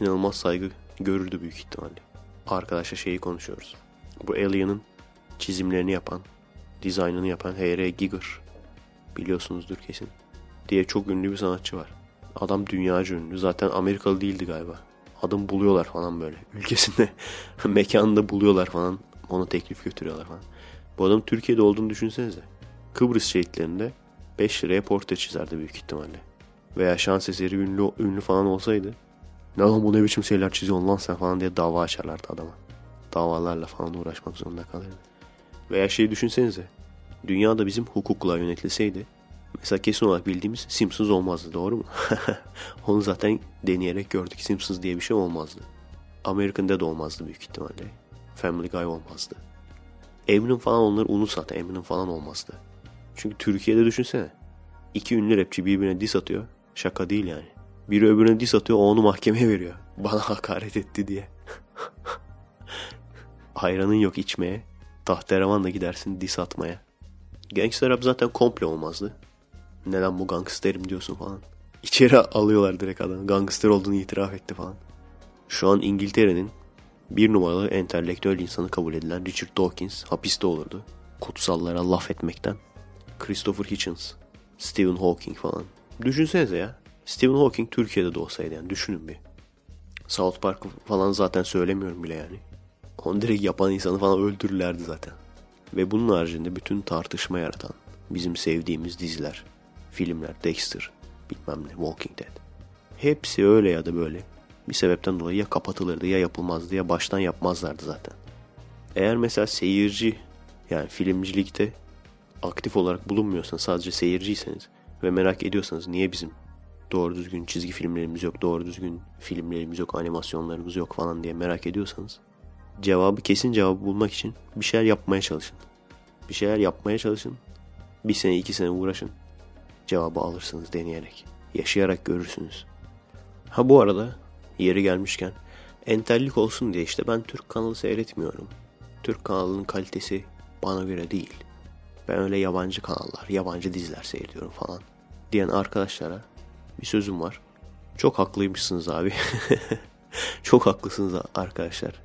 inanılmaz saygı görürdü büyük ihtimalle. Arkadaşla şeyi konuşuyoruz. Bu Alien'ın çizimlerini yapan, dizaynını yapan H.R. Giger. Biliyorsunuzdur kesin. Diye çok ünlü bir sanatçı var. Adam dünyaca ünlü. Zaten Amerikalı değildi galiba. Adam buluyorlar falan böyle. Ülkesinde mekanında buluyorlar falan. Ona teklif götürüyorlar falan. Bu adam Türkiye'de olduğunu düşünsenize. Kıbrıs şehitlerinde 5 liraya portre çizerdi büyük ihtimalle. Veya şans eseri ünlü, ünlü falan olsaydı ne lan bu ne biçim şeyler çiziyorsun lan sen falan diye dava açarlardı adama. Davalarla falan uğraşmak zorunda kalırdı. Veya şey düşünsenize. Dünyada bizim hukukla yönetilseydi mesela kesin olarak bildiğimiz Simpsons olmazdı doğru mu? Onu zaten deneyerek gördük. Simpsons diye bir şey olmazdı. American Dad olmazdı büyük ihtimalle. Family Guy olmazdı. Eminem falan onları unut zaten. Eminem falan olmazdı. Çünkü Türkiye'de düşünsene. İki ünlü rapçi birbirine diss atıyor. Şaka değil yani. Biri öbürüne diss atıyor onu mahkemeye veriyor. Bana hakaret etti diye. Ayranın yok içmeye. Tahterevanla gidersin diss atmaya. Gangster rap zaten komple olmazdı. Neden bu gangsterim diyorsun falan. İçeri alıyorlar direkt adamı. Gangster olduğunu itiraf etti falan. Şu an İngiltere'nin bir numaralı entelektüel insanı kabul edilen Richard Dawkins hapiste olurdu. Kutsallara laf etmekten. Christopher Hitchens, Stephen Hawking falan. Düşünsenize ya. Stephen Hawking Türkiye'de de olsaydı yani düşünün bir. South Park falan zaten söylemiyorum bile yani. Onu direkt yapan insanı falan öldürürlerdi zaten. Ve bunun haricinde bütün tartışma yaratan bizim sevdiğimiz diziler, filmler, Dexter, bilmem ne, Walking Dead. Hepsi öyle ya da böyle bir sebepten dolayı ya kapatılırdı ya yapılmazdı ya baştan yapmazlardı zaten. Eğer mesela seyirci yani filmcilikte aktif olarak bulunmuyorsanız sadece seyirciyseniz ve merak ediyorsanız niye bizim doğru düzgün çizgi filmlerimiz yok, doğru düzgün filmlerimiz yok, animasyonlarımız yok falan diye merak ediyorsanız cevabı kesin cevabı bulmak için bir şeyler yapmaya çalışın. Bir şeyler yapmaya çalışın. Bir sene iki sene uğraşın. Cevabı alırsınız deneyerek. Yaşayarak görürsünüz. Ha bu arada yeri gelmişken entellik olsun diye işte ben Türk kanalı seyretmiyorum. Türk kanalının kalitesi bana göre değil. Ben öyle yabancı kanallar, yabancı diziler seyrediyorum falan diyen arkadaşlara bir sözüm var. Çok haklıymışsınız abi. Çok haklısınız arkadaşlar.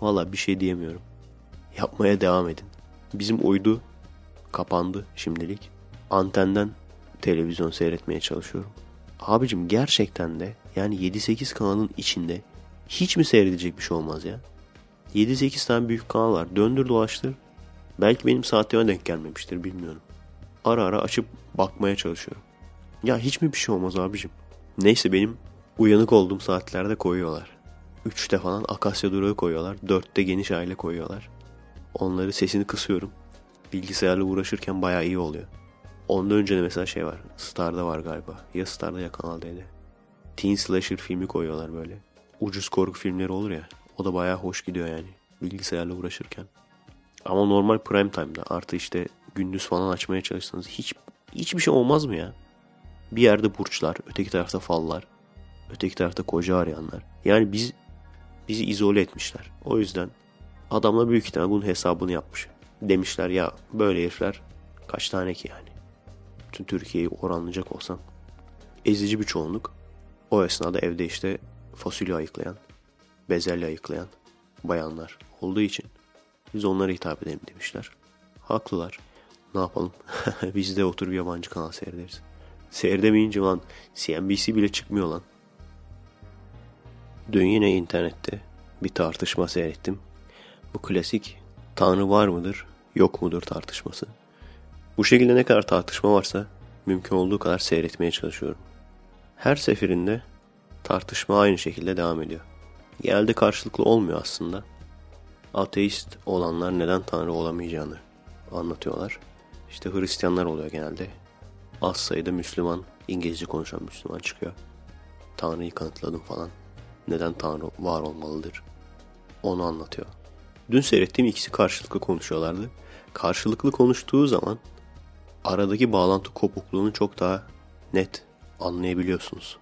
Valla bir şey diyemiyorum. Yapmaya devam edin. Bizim uydu kapandı şimdilik. Antenden televizyon seyretmeye çalışıyorum. Abicim gerçekten de yani 7-8 kanalın içinde hiç mi seyredecek bir şey olmaz ya? 7-8 tane büyük kanal var. Döndür dolaştır. Belki benim saatime denk gelmemiştir bilmiyorum. Ara ara açıp bakmaya çalışıyorum. Ya hiç mi bir şey olmaz abicim? Neyse benim uyanık olduğum saatlerde koyuyorlar. 3'te falan Akasya Durağı koyuyorlar. 4'te Geniş Aile koyuyorlar. Onları sesini kısıyorum. Bilgisayarla uğraşırken bayağı iyi oluyor. Ondan önce de mesela şey var. Star'da var galiba. Ya Star'da ya Kanal teen slasher filmi koyuyorlar böyle. Ucuz korku filmleri olur ya. O da bayağı hoş gidiyor yani. Bilgisayarla uğraşırken. Ama normal prime time'da artı işte gündüz falan açmaya çalışsanız hiç hiçbir şey olmaz mı ya? Bir yerde burçlar, öteki tarafta fallar, öteki tarafta koca arayanlar. Yani biz bizi izole etmişler. O yüzden adamla büyük ihtimal bunun hesabını yapmış. Demişler ya böyle herifler kaç tane ki yani. Bütün Türkiye'yi oranlayacak olsan ezici bir çoğunluk. O esnada evde işte fasulye ayıklayan, bezelye ayıklayan bayanlar olduğu için biz onlara hitap edelim demişler. Haklılar. Ne yapalım? biz de oturup yabancı kanal seyrederiz. Seyredemeyince lan CNBC bile çıkmıyor lan. Dün yine internette bir tartışma seyrettim. Bu klasik Tanrı var mıdır, yok mudur tartışması. Bu şekilde ne kadar tartışma varsa mümkün olduğu kadar seyretmeye çalışıyorum. Her seferinde tartışma aynı şekilde devam ediyor. Genelde karşılıklı olmuyor aslında. Ateist olanlar neden Tanrı olamayacağını anlatıyorlar. İşte Hristiyanlar oluyor genelde. Az sayıda Müslüman, İngilizce konuşan Müslüman çıkıyor. Tanrı'yı kanıtladım falan. Neden Tanrı var olmalıdır? Onu anlatıyor. Dün seyrettiğim ikisi karşılıklı konuşuyorlardı. Karşılıklı konuştuğu zaman aradaki bağlantı kopukluğunu çok daha net anlayabiliyorsunuz.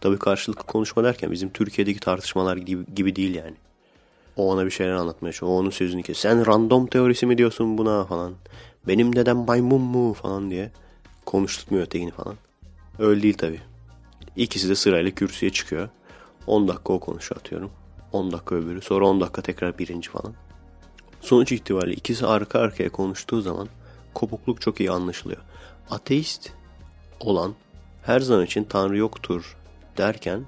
Tabii karşılıklı konuşma derken bizim Türkiye'deki tartışmalar gibi, gibi değil yani. O ona bir şeyler anlatmaya çalışıyor. O onun sözünü kes. Sen random teorisi mi diyorsun buna falan. Benim dedem maymun mu falan diye konuşturmuyor ötekini falan. Öyle değil tabii. İkisi de sırayla kürsüye çıkıyor. 10 dakika o konuşuyor atıyorum. 10 dakika öbürü. Sonra 10 dakika tekrar birinci falan. Sonuç itibariyle ikisi arka arkaya konuştuğu zaman kopukluk çok iyi anlaşılıyor. Ateist olan her zaman için Tanrı yoktur derken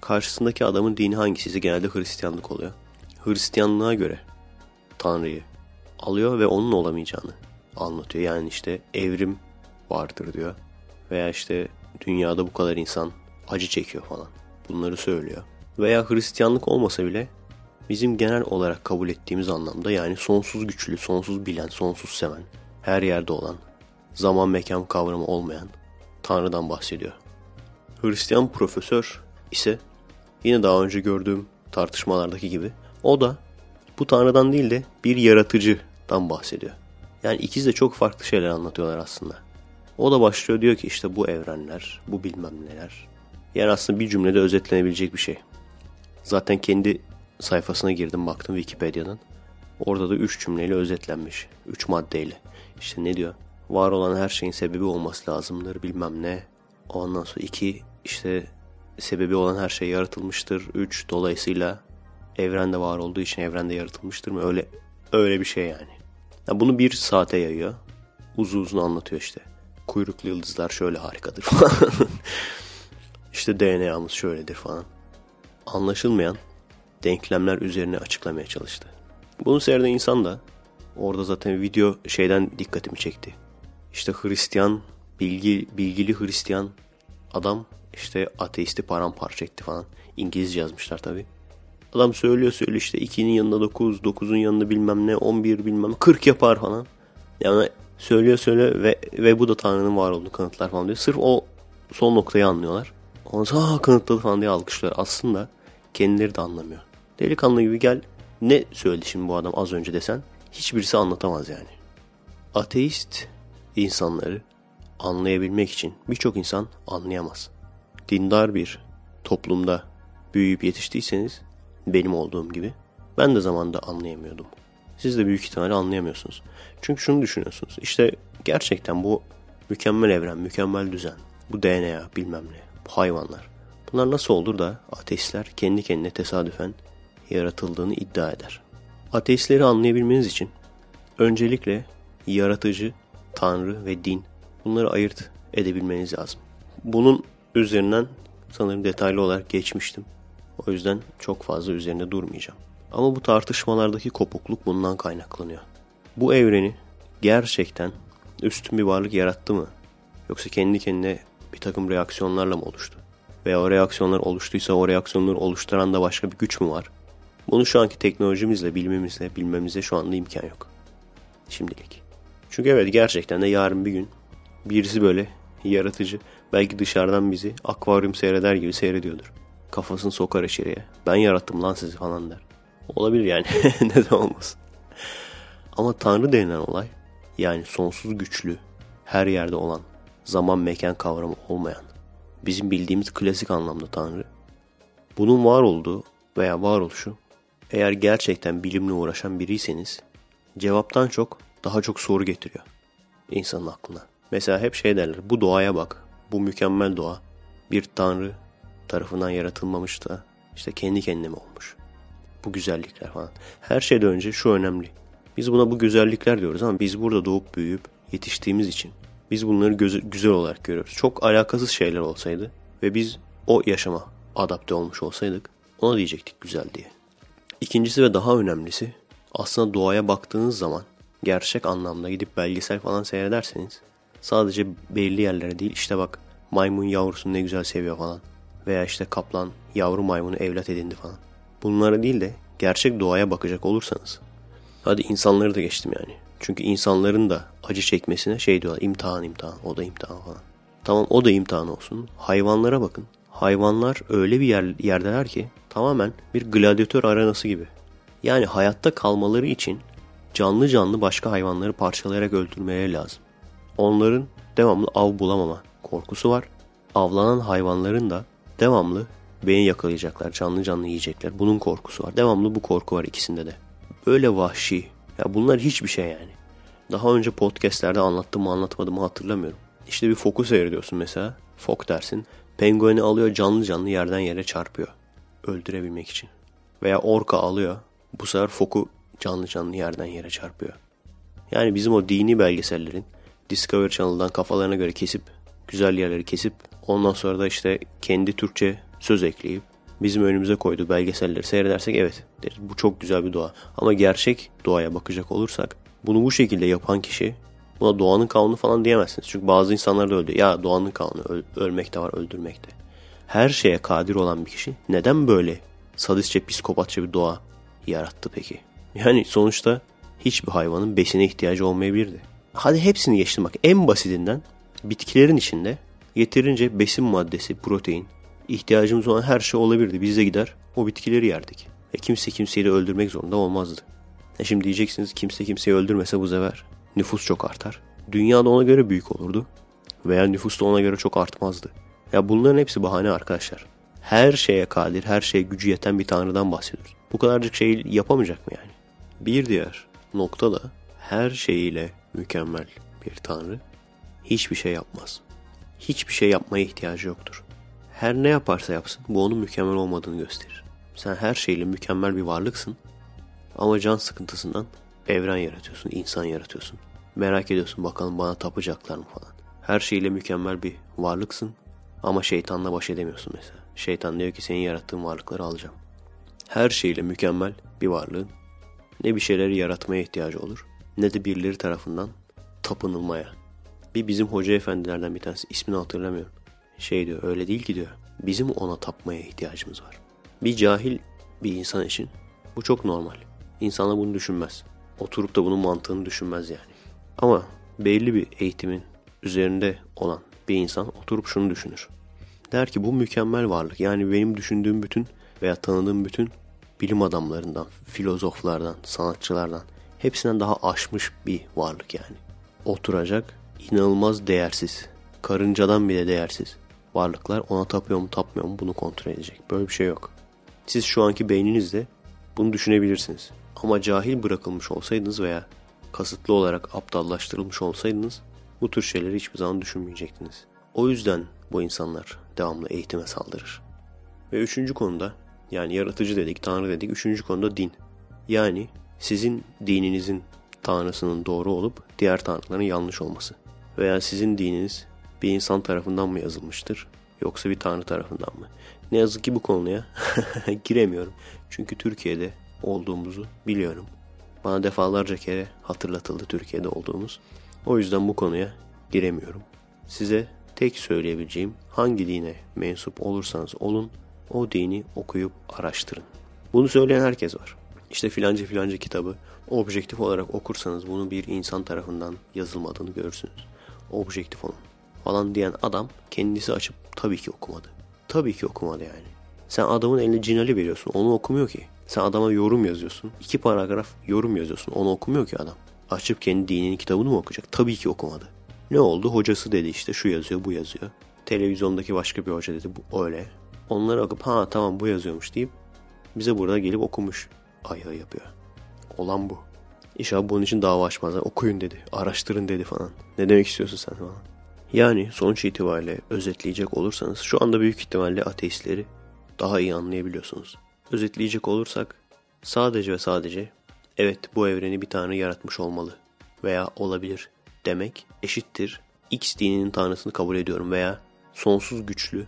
karşısındaki adamın dini hangisi genelde Hristiyanlık oluyor. Hristiyanlığa göre Tanrı'yı alıyor ve onun olamayacağını anlatıyor. Yani işte evrim vardır diyor. Veya işte dünyada bu kadar insan acı çekiyor falan. Bunları söylüyor. Veya Hristiyanlık olmasa bile bizim genel olarak kabul ettiğimiz anlamda yani sonsuz güçlü, sonsuz bilen, sonsuz seven, her yerde olan, zaman mekan kavramı olmayan Tanrı'dan bahsediyor. Hristiyan profesör ise yine daha önce gördüğüm tartışmalardaki gibi o da bu Tanrı'dan değil de bir yaratıcıdan bahsediyor. Yani ikisi de çok farklı şeyler anlatıyorlar aslında. O da başlıyor diyor ki işte bu evrenler, bu bilmem neler. Yani aslında bir cümlede özetlenebilecek bir şey. Zaten kendi sayfasına girdim baktım Wikipedia'dan. Orada da üç cümleyle özetlenmiş. Üç maddeyle. İşte ne diyor? Var olan her şeyin sebebi olması lazımdır bilmem ne. Ondan sonra iki işte sebebi olan her şey yaratılmıştır. Üç dolayısıyla evrende var olduğu için evrende yaratılmıştır mı? Öyle öyle bir şey yani. yani bunu bir saate yayıyor. Uzun uzun anlatıyor işte. Kuyruklu yıldızlar şöyle harikadır falan. işte DNA'mız şöyledir falan. Anlaşılmayan denklemler üzerine açıklamaya çalıştı. Bunu seyreden insan da orada zaten video şeyden dikkatimi çekti. İşte Hristiyan, bilgi, bilgili Hristiyan adam işte ateisti paramparça etti falan. İngilizce yazmışlar tabi. Adam söylüyor söylüyor işte 2'nin yanında 9, 9'un yanında bilmem ne, 11 bilmem 40 yapar falan. Yani söylüyor söylüyor ve, ve bu da Tanrı'nın var olduğunu kanıtlar falan diyor. Sırf o son noktayı anlıyorlar. Ondan sonra kanıtladı falan diye alkışlıyor. Aslında kendileri de anlamıyor. Delikanlı gibi gel ne söyledi şimdi bu adam az önce desen hiçbirisi anlatamaz yani. Ateist insanları anlayabilmek için birçok insan anlayamaz. Dindar bir toplumda büyüyüp yetiştiyseniz benim olduğum gibi ben de zamanda anlayamıyordum. Siz de büyük ihtimalle anlayamıyorsunuz. Çünkü şunu düşünüyorsunuz. İşte gerçekten bu mükemmel evren, mükemmel düzen, bu DNA bilmem ne, bu hayvanlar. Bunlar nasıl olur da ateistler kendi kendine tesadüfen yaratıldığını iddia eder. Ateistleri anlayabilmeniz için öncelikle yaratıcı, tanrı ve din bunları ayırt edebilmeniz lazım. Bunun üzerinden sanırım detaylı olarak geçmiştim. O yüzden çok fazla üzerinde durmayacağım. Ama bu tartışmalardaki kopukluk bundan kaynaklanıyor. Bu evreni gerçekten üstün bir varlık yarattı mı? Yoksa kendi kendine bir takım reaksiyonlarla mı oluştu? Veya o reaksiyonlar oluştuysa o reaksiyonları oluşturan da başka bir güç mü var? Bunu şu anki teknolojimizle, bilimimizle bilmemize şu anda imkan yok. Şimdilik. Çünkü evet gerçekten de yarın bir gün birisi böyle yaratıcı Belki dışarıdan bizi akvaryum seyreder gibi seyrediyordur. Kafasını sokar içeriye. Ben yarattım lan sizi falan der. Olabilir yani. Neden olmasın. Ama Tanrı denilen olay yani sonsuz güçlü, her yerde olan, zaman mekan kavramı olmayan, bizim bildiğimiz klasik anlamda Tanrı. Bunun var olduğu veya varoluşu eğer gerçekten bilimle uğraşan biriyseniz cevaptan çok daha çok soru getiriyor insanın aklına. Mesela hep şey derler bu doğaya bak bu mükemmel doğa bir tanrı tarafından yaratılmamış da işte kendi kendine mi olmuş? Bu güzellikler falan. Her şeyden önce şu önemli. Biz buna bu güzellikler diyoruz ama biz burada doğup büyüyüp yetiştiğimiz için biz bunları göz, güzel olarak görüyoruz. Çok alakasız şeyler olsaydı ve biz o yaşama adapte olmuş olsaydık ona diyecektik güzel diye. İkincisi ve daha önemlisi aslında doğaya baktığınız zaman gerçek anlamda gidip belgesel falan seyrederseniz sadece belli yerlere değil işte bak maymun yavrusunu ne güzel seviyor falan veya işte kaplan yavru maymunu evlat edindi falan. Bunlara değil de gerçek doğaya bakacak olursanız hadi insanları da geçtim yani. Çünkü insanların da acı çekmesine şey diyorlar imtihan imtihan o da imtihan falan. Tamam o da imtihan olsun. Hayvanlara bakın. Hayvanlar öyle bir yer, yerdeler ki tamamen bir gladyatör arenası gibi. Yani hayatta kalmaları için canlı canlı başka hayvanları parçalayarak öldürmeye lazım. Onların devamlı av bulamama korkusu var. Avlanan hayvanların da devamlı beni yakalayacaklar, canlı canlı yiyecekler. Bunun korkusu var. Devamlı bu korku var ikisinde de. Böyle vahşi. Ya bunlar hiçbir şey yani. Daha önce podcastlerde anlattım mı anlatmadım mı hatırlamıyorum. İşte bir foku seyrediyorsun mesela. Fok dersin. Pengueni alıyor canlı canlı yerden yere çarpıyor. Öldürebilmek için. Veya orka alıyor. Bu sefer foku canlı canlı yerden yere çarpıyor. Yani bizim o dini belgesellerin Discovery Channel'dan kafalarına göre kesip güzel yerleri kesip ondan sonra da işte kendi Türkçe söz ekleyip bizim önümüze koyduğu belgeselleri seyredersek evet deriz. Bu çok güzel bir doğa. Ama gerçek doğaya bakacak olursak bunu bu şekilde yapan kişi buna doğanın kanunu falan diyemezsiniz. Çünkü bazı insanlar da öldü. Ya doğanın kanunu öl ölmek de var öldürmek de. Her şeye kadir olan bir kişi neden böyle sadistçe psikopatça bir doğa yarattı peki? Yani sonuçta hiçbir hayvanın besine ihtiyacı olmayabilirdi. Hadi hepsini geçtim bak en basitinden bitkilerin içinde yeterince besin maddesi, protein, ihtiyacımız olan her şey olabilirdi. Biz de gider o bitkileri yerdik. E kimse kimseyi de öldürmek zorunda olmazdı. E şimdi diyeceksiniz kimse kimseyi öldürmese bu sefer nüfus çok artar. Dünya da ona göre büyük olurdu. Veya nüfus da ona göre çok artmazdı. Ya bunların hepsi bahane arkadaşlar. Her şeye kadir, her şeye gücü yeten bir tanrıdan bahsediyoruz. Bu kadarcık şey yapamayacak mı yani? Bir diğer nokta da her şeyiyle mükemmel bir tanrı hiçbir şey yapmaz. Hiçbir şey yapmaya ihtiyacı yoktur. Her ne yaparsa yapsın bu onun mükemmel olmadığını gösterir. Sen her şeyle mükemmel bir varlıksın ama can sıkıntısından evren yaratıyorsun, insan yaratıyorsun. Merak ediyorsun bakalım bana tapacaklar mı falan. Her şeyle mükemmel bir varlıksın ama şeytanla baş edemiyorsun mesela. Şeytan diyor ki senin yarattığın varlıkları alacağım. Her şeyle mükemmel bir varlığın ne bir şeyleri yaratmaya ihtiyacı olur ne de birileri tarafından tapınılmaya. Bir bizim hoca efendilerden bir tanesi ismini hatırlamıyorum. Şey diyor öyle değil ki diyor. Bizim ona tapmaya ihtiyacımız var. Bir cahil bir insan için bu çok normal. İnsanlar bunu düşünmez. Oturup da bunun mantığını düşünmez yani. Ama belli bir eğitimin üzerinde olan bir insan oturup şunu düşünür. Der ki bu mükemmel varlık. Yani benim düşündüğüm bütün veya tanıdığım bütün bilim adamlarından, filozoflardan, sanatçılardan hepsinden daha aşmış bir varlık yani. Oturacak inanılmaz değersiz, karıncadan bile değersiz varlıklar ona tapıyor mu tapmıyor mu bunu kontrol edecek. Böyle bir şey yok. Siz şu anki beyninizde bunu düşünebilirsiniz. Ama cahil bırakılmış olsaydınız veya kasıtlı olarak aptallaştırılmış olsaydınız bu tür şeyleri hiçbir zaman düşünmeyecektiniz. O yüzden bu insanlar devamlı eğitime saldırır. Ve üçüncü konuda yani yaratıcı dedik, tanrı dedik. Üçüncü konuda din. Yani sizin dininizin tanrısının doğru olup diğer tanrıların yanlış olması. Veya sizin dininiz bir insan tarafından mı yazılmıştır yoksa bir tanrı tarafından mı? Ne yazık ki bu konuya giremiyorum. Çünkü Türkiye'de olduğumuzu biliyorum. Bana defalarca kere hatırlatıldı Türkiye'de olduğumuz. O yüzden bu konuya giremiyorum. Size tek söyleyebileceğim hangi dine mensup olursanız olun o dini okuyup araştırın. Bunu söyleyen herkes var. İşte filanca filanca kitabı objektif olarak okursanız bunu bir insan tarafından yazılmadığını görürsünüz. Objektif olun. falan diyen adam kendisi açıp tabii ki okumadı. Tabii ki okumadı yani. Sen adamın eline cinali veriyorsun. Onu okumuyor ki. Sen adama yorum yazıyorsun. iki paragraf yorum yazıyorsun. Onu okumuyor ki adam. Açıp kendi dininin kitabını mı okuyacak? Tabii ki okumadı. Ne oldu? Hocası dedi işte şu yazıyor bu yazıyor. Televizyondaki başka bir hoca dedi bu öyle. Onları okup ha tamam bu yazıyormuş deyip bize burada gelip okumuş ayağı yapıyor. Olan bu. İnşallah bunun için dava açmazlar. Okuyun dedi. Araştırın dedi falan. Ne demek istiyorsun sen falan. Yani sonuç itibariyle özetleyecek olursanız şu anda büyük ihtimalle ateistleri daha iyi anlayabiliyorsunuz. Özetleyecek olursak sadece ve sadece evet bu evreni bir tanrı yaratmış olmalı veya olabilir demek eşittir X dininin tanrısını kabul ediyorum veya sonsuz güçlü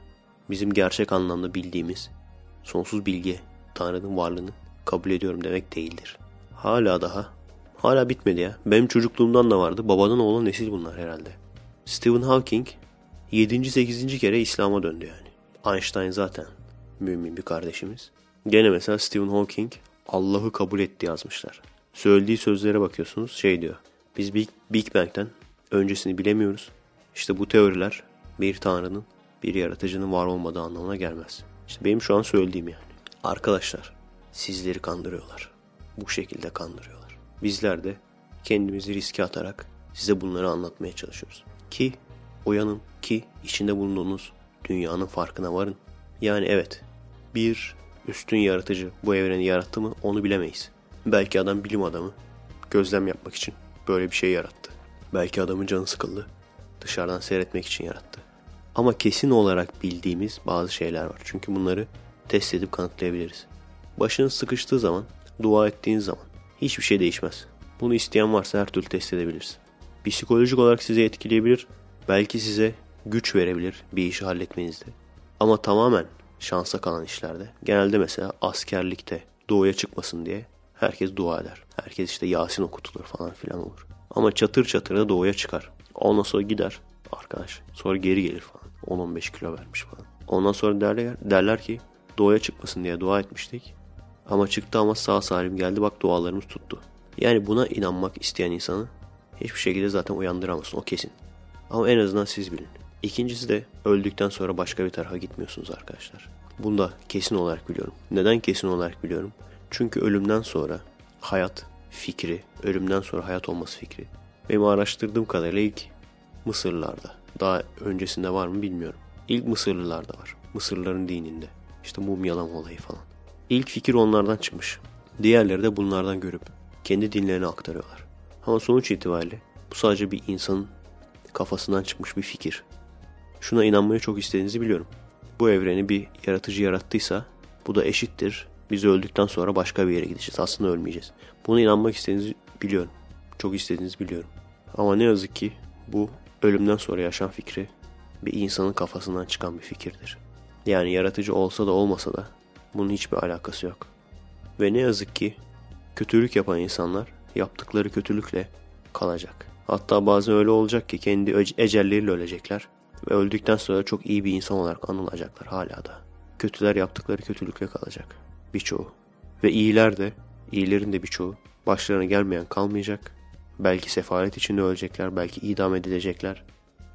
bizim gerçek anlamda bildiğimiz sonsuz bilgi tanrının varlığını kabul ediyorum demek değildir. Hala daha hala bitmedi ya. Benim çocukluğumdan da vardı. Babadan oğlan nesil bunlar herhalde. Stephen Hawking 7. 8. kere İslam'a döndü yani. Einstein zaten mümin bir kardeşimiz. Gene mesela Stephen Hawking Allah'ı kabul etti yazmışlar. Söylediği sözlere bakıyorsunuz şey diyor. Biz Big, Big Bang'den öncesini bilemiyoruz. İşte bu teoriler bir tanrının, bir yaratıcının var olmadığı anlamına gelmez. İşte benim şu an söylediğim yani. Arkadaşlar sizleri kandırıyorlar. Bu şekilde kandırıyorlar. Bizler de kendimizi riske atarak size bunları anlatmaya çalışıyoruz. Ki uyanın ki içinde bulunduğunuz dünyanın farkına varın. Yani evet bir üstün yaratıcı bu evreni yarattı mı onu bilemeyiz. Belki adam bilim adamı gözlem yapmak için böyle bir şey yarattı. Belki adamın canı sıkıldı dışarıdan seyretmek için yarattı. Ama kesin olarak bildiğimiz bazı şeyler var. Çünkü bunları test edip kanıtlayabiliriz. Başınız sıkıştığı zaman, dua ettiğiniz zaman hiçbir şey değişmez. Bunu isteyen varsa her türlü test edebiliriz. Psikolojik olarak sizi etkileyebilir, belki size güç verebilir bir işi halletmenizde. Ama tamamen şansa kalan işlerde, genelde mesela askerlikte doğuya çıkmasın diye herkes dua eder. Herkes işte Yasin okutulur falan filan olur. Ama çatır çatır da doğuya çıkar. Ondan sonra gider arkadaş. Sonra geri gelir falan. 10-15 kilo vermiş falan. Ondan sonra derler, derler ki doğuya çıkmasın diye dua etmiştik. Ama çıktı ama sağ salim geldi bak dualarımız tuttu. Yani buna inanmak isteyen insanı hiçbir şekilde zaten uyandıramazsın o kesin. Ama en azından siz bilin. İkincisi de öldükten sonra başka bir tarafa gitmiyorsunuz arkadaşlar. Bunu da kesin olarak biliyorum. Neden kesin olarak biliyorum? Çünkü ölümden sonra hayat fikri, ölümden sonra hayat olması fikri. Benim araştırdığım kadarıyla ilk Mısırlılarda. Daha öncesinde var mı bilmiyorum. İlk Mısırlılarda var. Mısırlıların dininde. İşte mumyalama olayı falan. İlk fikir onlardan çıkmış. Diğerleri de bunlardan görüp kendi dinlerini aktarıyorlar. Ama sonuç itibariyle bu sadece bir insanın kafasından çıkmış bir fikir. Şuna inanmayı çok istediğinizi biliyorum. Bu evreni bir yaratıcı yarattıysa bu da eşittir. Biz öldükten sonra başka bir yere gideceğiz. Aslında ölmeyeceğiz. Buna inanmak istediğinizi biliyorum. Çok istediğinizi biliyorum. Ama ne yazık ki bu ölümden sonra yaşam fikri bir insanın kafasından çıkan bir fikirdir. Yani yaratıcı olsa da olmasa da bunun hiçbir alakası yok. Ve ne yazık ki kötülük yapan insanlar yaptıkları kötülükle kalacak. Hatta bazen öyle olacak ki kendi ecelleriyle ölecekler ve öldükten sonra çok iyi bir insan olarak anılacaklar hala da. Kötüler yaptıkları kötülükle kalacak birçoğu. Ve iyiler de, iyilerin de birçoğu başlarına gelmeyen kalmayacak. Belki sefalet içinde ölecekler, belki idam edilecekler,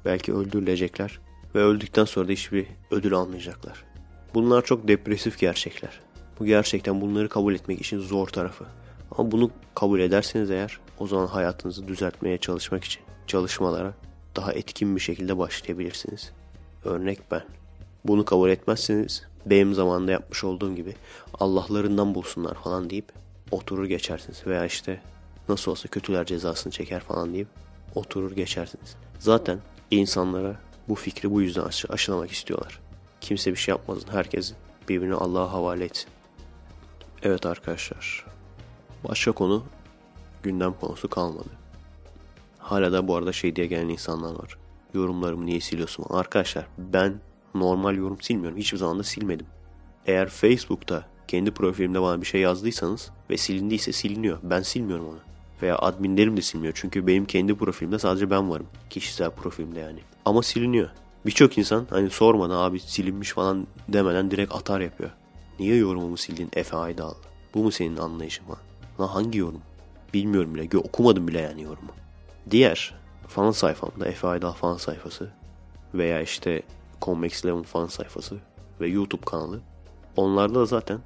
belki öldürülecekler ve öldükten sonra da hiçbir ödül almayacaklar. Bunlar çok depresif gerçekler. Bu gerçekten bunları kabul etmek için zor tarafı. Ama bunu kabul ederseniz eğer o zaman hayatınızı düzeltmeye çalışmak için çalışmalara daha etkin bir şekilde başlayabilirsiniz. Örnek ben. Bunu kabul etmezseniz benim zamanında yapmış olduğum gibi Allah'larından bulsunlar falan deyip oturur geçersiniz. Veya işte nasıl olsa kötüler cezasını çeker falan deyip oturur geçersiniz. Zaten insanlara bu fikri bu yüzden aşı aşılamak istiyorlar. Kimse bir şey yapmasın. Herkes birbirini Allah'a havale etsin. Evet arkadaşlar. Başka konu gündem konusu kalmadı. Hala da bu arada şey diye gelen insanlar var. Yorumlarımı niye siliyorsun? Arkadaşlar ben normal yorum silmiyorum. Hiçbir zaman da silmedim. Eğer Facebook'ta kendi profilimde bana bir şey yazdıysanız ve silindiyse siliniyor. Ben silmiyorum onu. Veya adminlerim de silmiyor. Çünkü benim kendi profilimde sadece ben varım. Kişisel profilimde yani. Ama siliniyor. Birçok insan hani sormadan abi silinmiş falan demeden direkt atar yapıyor. Niye yorumumu sildin Efe Aydal? Bu mu senin anlayışın falan? Lan hangi yorum? Bilmiyorum bile. Okumadım bile yani yorumu. Diğer fan sayfamda Efe Aydal fan sayfası. veya işte Convex Eleven fan sayfası ve YouTube kanalı. Onlarda da zaten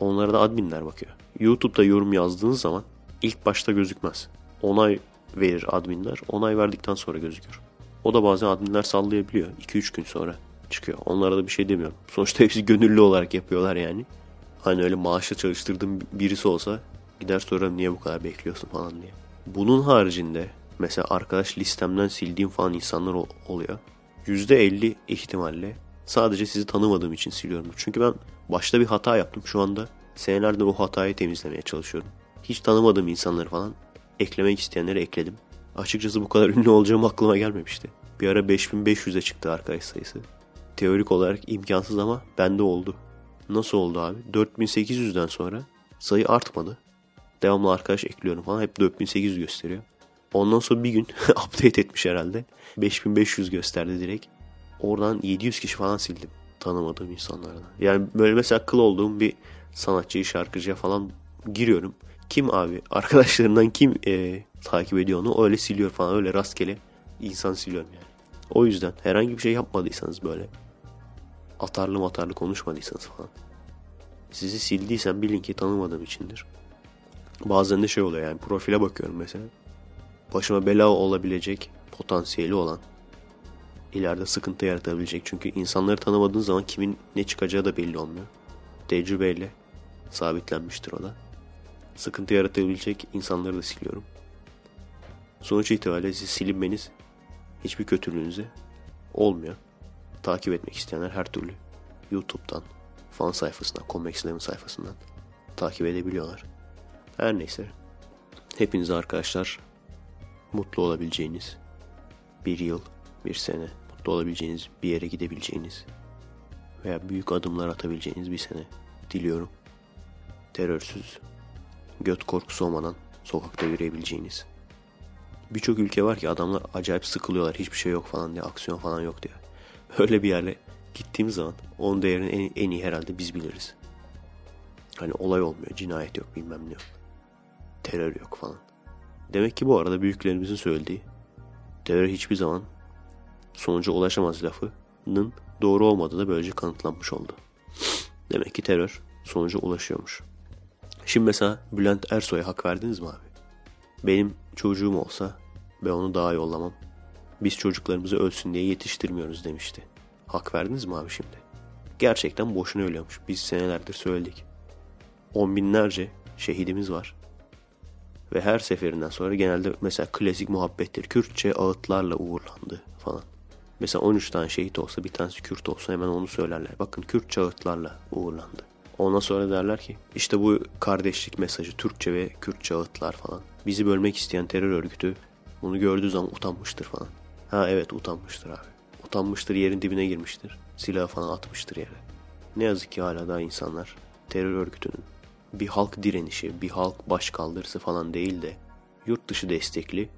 onlara da adminler bakıyor. YouTube'da yorum yazdığınız zaman ilk başta gözükmez. Onay verir adminler. Onay verdikten sonra gözükür. O da bazen adminler sallayabiliyor. 2-3 gün sonra çıkıyor. Onlara da bir şey demiyorum. Sonuçta hepsi gönüllü olarak yapıyorlar yani. Hani öyle maaşla çalıştırdığım birisi olsa gider sorarım niye bu kadar bekliyorsun falan diye. Bunun haricinde mesela arkadaş listemden sildiğim falan insanlar oluyor. %50 ihtimalle sadece sizi tanımadığım için siliyorum. Çünkü ben başta bir hata yaptım. Şu anda senelerdir o hatayı temizlemeye çalışıyorum. Hiç tanımadığım insanları falan eklemek isteyenleri ekledim. Açıkçası bu kadar ünlü olacağım aklıma gelmemişti. Bir ara 5500'e çıktı arkadaş sayısı. Teorik olarak imkansız ama bende oldu. Nasıl oldu abi? 4800'den sonra sayı artmadı. Devamlı arkadaş ekliyorum falan. Hep 4800 gösteriyor. Ondan sonra bir gün update etmiş herhalde. 5500 gösterdi direkt. Oradan 700 kişi falan sildim. Tanımadığım insanlardan. Yani böyle mesela kıl olduğum bir sanatçıyı, şarkıcıya falan giriyorum. Kim abi? Arkadaşlarından kim e, takip ediyor onu? Öyle siliyor falan. Öyle rastgele insan siliyorum yani. O yüzden herhangi bir şey yapmadıysanız böyle atarlı matarlı konuşmadıysanız falan sizi sildiysem bilin ki tanımadığım içindir. Bazen de şey oluyor yani profile bakıyorum mesela. Başıma bela olabilecek potansiyeli olan ileride sıkıntı yaratabilecek. Çünkü insanları tanımadığın zaman kimin ne çıkacağı da belli olmuyor. Tecrübeyle sabitlenmiştir o da. Sıkıntı yaratabilecek insanları da siliyorum. Sonuç itibariyle siz silinmeniz hiçbir kötülüğünüze olmuyor. Takip etmek isteyenler her türlü YouTube'dan, fan sayfasından, Eleven sayfasından takip edebiliyorlar. Her neyse. Hepiniz arkadaşlar mutlu olabileceğiniz bir yıl, bir sene, mutlu olabileceğiniz, bir yere gidebileceğiniz veya büyük adımlar atabileceğiniz bir sene diliyorum. Terörsüz, göt korkusu olmadan sokakta yürüyebileceğiniz. Birçok ülke var ki adamlar acayip sıkılıyorlar. Hiçbir şey yok falan diye, aksiyon falan yok diye. Öyle bir yerle gittiğimiz zaman onun değerini en, en iyi herhalde biz biliriz. Hani olay olmuyor, cinayet yok, bilmem ne yok. Terör yok falan. Demek ki bu arada büyüklerimizin söylediği terör hiçbir zaman sonuca ulaşamaz lafının doğru olmadığı da böylece kanıtlanmış oldu. Demek ki terör sonuca ulaşıyormuş. Şimdi mesela Bülent Ersoy'a hak verdiniz mi abi? Benim çocuğum olsa ben onu daha yollamam. Biz çocuklarımızı ölsün diye yetiştirmiyoruz demişti. Hak verdiniz mi abi şimdi? Gerçekten boşuna ölüyormuş. Biz senelerdir söyledik. On binlerce şehidimiz var. Ve her seferinden sonra genelde mesela klasik muhabbettir. Kürtçe ağıtlarla uğurlandı falan. Mesela 13 tane şehit olsa bir tanesi Kürt olsa hemen onu söylerler. Bakın Kürtçe ağıtlarla uğurlandı. Ondan sonra derler ki işte bu kardeşlik mesajı Türkçe ve Kürtçe ağıtlar falan. Bizi bölmek isteyen terör örgütü bunu gördüğü zaman utanmıştır falan. Ha evet utanmıştır abi. Utanmıştır yerin dibine girmiştir. Silah falan atmıştır yere. Ne yazık ki hala daha insanlar terör örgütünün bir halk direnişi, bir halk başkaldırısı falan değil de yurt dışı destekli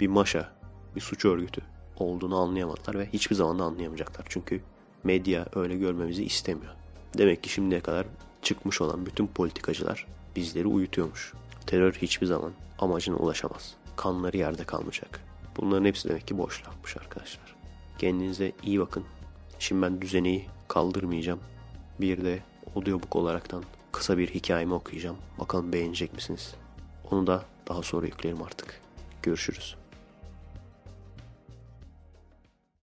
bir maşa, bir suç örgütü olduğunu anlayamadılar ve hiçbir zaman da anlayamayacaklar. Çünkü medya öyle görmemizi istemiyor. Demek ki şimdiye kadar çıkmış olan bütün politikacılar bizleri uyutuyormuş. Terör hiçbir zaman amacına ulaşamaz. Kanları yerde kalmayacak. Bunların hepsi demek ki boş lafmış arkadaşlar. Kendinize iyi bakın. Şimdi ben düzeneyi kaldırmayacağım. Bir de audiobook olaraktan kısa bir hikayemi okuyacağım. Bakalım beğenecek misiniz? Onu da daha sonra yüklerim artık. Görüşürüz.